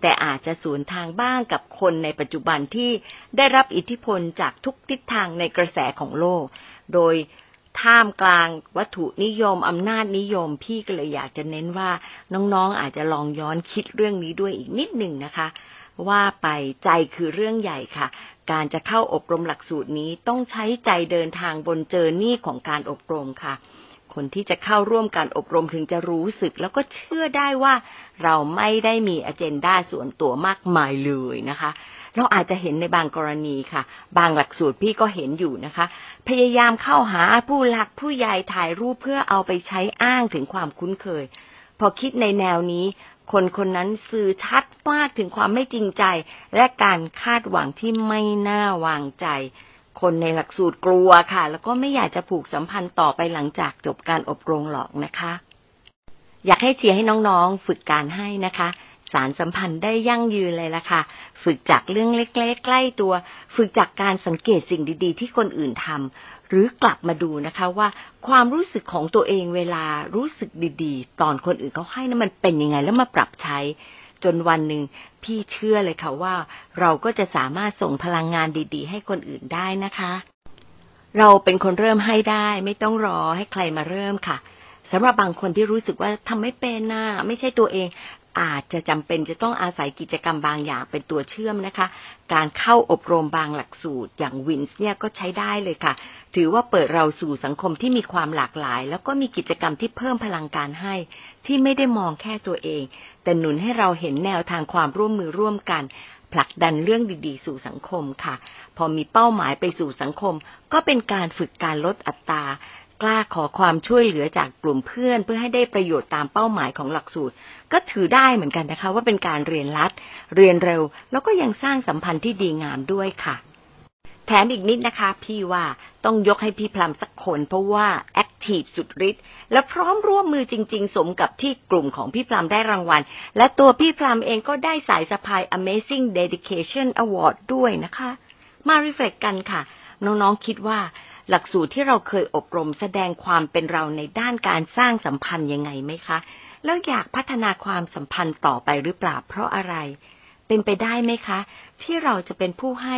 แต่อาจจะสวนทางบ้างกับคนในปัจจุบันที่ได้รับอิทธิพลจากทุกทิศทางในกระแสของโลก โดยท่ามกลางวัตถุนิยมอำนาจนิยม พี่ก็เลยอยากจะเน้นว่าน้องๆอาจจะลองย้อนคิดเรื่องนี้ด้วยอีกนิดหนึ่งนะคะ ว่าไปใจคือเรื่องใหญ่ค่ะ การจะเข้าอบรมหลักสูตรนี้ต้องใช้ใจเดินทางบนเจอร์นี่ของการอบรมค่ะ คนที่จะเข้าร่วมการอบรมถึงจะรู้สึก แล้วก็เชื่อได้ว่าเราไม่ได้มีอเจนดาส่วนตัวมากมายเลยนะคะ เราอาจจะเห็นในบางกรณีค่ะ บางหลักสูตรพี่ก็เห็นอยู่นะคะ พยายามเข้าหาผู้หลักผู้ใหญ่ถ่ายรูปเพื่อเอาไปใช้อ้างถึงความคุ้นเคย พอคิดในแนวนี้ คนคนนั้นสื่อชัดมากถึงความไม่จริงใจ และการคาดหวังที่ไม่น่าวางใจ คนในหลักสูตรกลัวค่ะ แล้วก็ไม่อยากจะผูกสัมพันธ์ต่อไปหลังจากจบการอบรมหรอกนะคะ อยากให้เชียร์ให้น้องๆ ฝึกการให้นะคะ สารสัมพันธ์ได้ยั่งยืนเลยละค่ะ ฝึกจากเรื่องเล็กๆ ใกล้ตัว ฝึกจากการสังเกตสิ่งดีๆ ที่คนอื่นทำหรือกลับมาดูนะคะว่าความรู้สึกของตัวเองเวลารู้สึกดีๆ ตอนคนอื่นเขาให้นั้นมันเป็นยังไงแล้วมาปรับใช้ จนวันหนึ่งพี่เชื่อเลยค่ะว่า เราก็จะสามารถส่งพลังงานดี ๆ ให้คนอื่นได้นะคะ เราเป็นคนเริ่มให้ได้ ไม่ต้องรอให้ใครมาเริ่มค่ะสำหรับบางคนที่รู้สึกว่าทำไม่เป็นน่ะไม่ใช่ตัวเอง อาจจะจำเป็นจะต้องอาศัยกิจกรรมบางอย่างเป็นตัวเชื่อมนะคะ การเข้าอบรมบางหลักสูตรอย่างวินส์เนี่ยก็ใช้ได้เลยค่ะ ถือว่าเปิดเราสู่สังคมที่มีความหลากหลาย แล้วก็มีกิจกรรมที่เพิ่มพลังการให้ ที่ไม่ได้มองแค่ตัวเอง แต่หนุนให้เราเห็นแนวทางความร่วมมือร่วมกัน ผลักดันเรื่องดีๆ สู่สังคมค่ะ พอมีเป้าหมายไปสู่สังคม ก็เป็นการฝึกการลดอัตรา กล้าขอความช่วยเหลือจากกลุ่มเพื่อน เพื่อให้ได้ประโยชน์ตามเป้าหมายของหลักสูตร ก็ถือได้เหมือนกันนะคะ ว่าเป็นการเรียนรัด เรียนเร็ว แล้วก็ยังสร้างสัมพันธ์ที่ดีงามด้วยค่ะ แถมอีกนิดนะคะ พี่ว่าต้องยกให้พี่พลัมสักคนเพราะว่าแอคทีฟสุดฤทธิ์และพร้อมร่วมมือจริง ๆ สมกับที่กลุ่มของพี่พลัมได้รางวัล และตัวพี่พลัมเองก็ได้สายสะพาย Amazing Dedication Award ด้วยนะคะ มารีเฟล็กกันค่ะ น้องๆคิดว่า หลักสูตรที่เราเคยอบรมแสดงความเป็นเราในด้านการสร้างสัมพันธ์ยังไงไหมคะ แล้วอยากพัฒนาความสัมพันธ์ต่อไปหรือเปล่าเพราะอะไร เป็นไปได้ไหมคะ ที่เราจะเป็นผู้ให้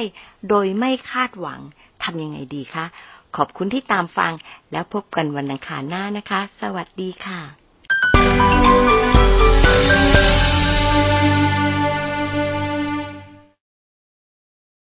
โดยไม่คาดหวังทำยังไงดีคะ ขอบคุณที่ตามฟังแล้วพบกันวันอังคารหน้านะคะ สวัสดีค่ะ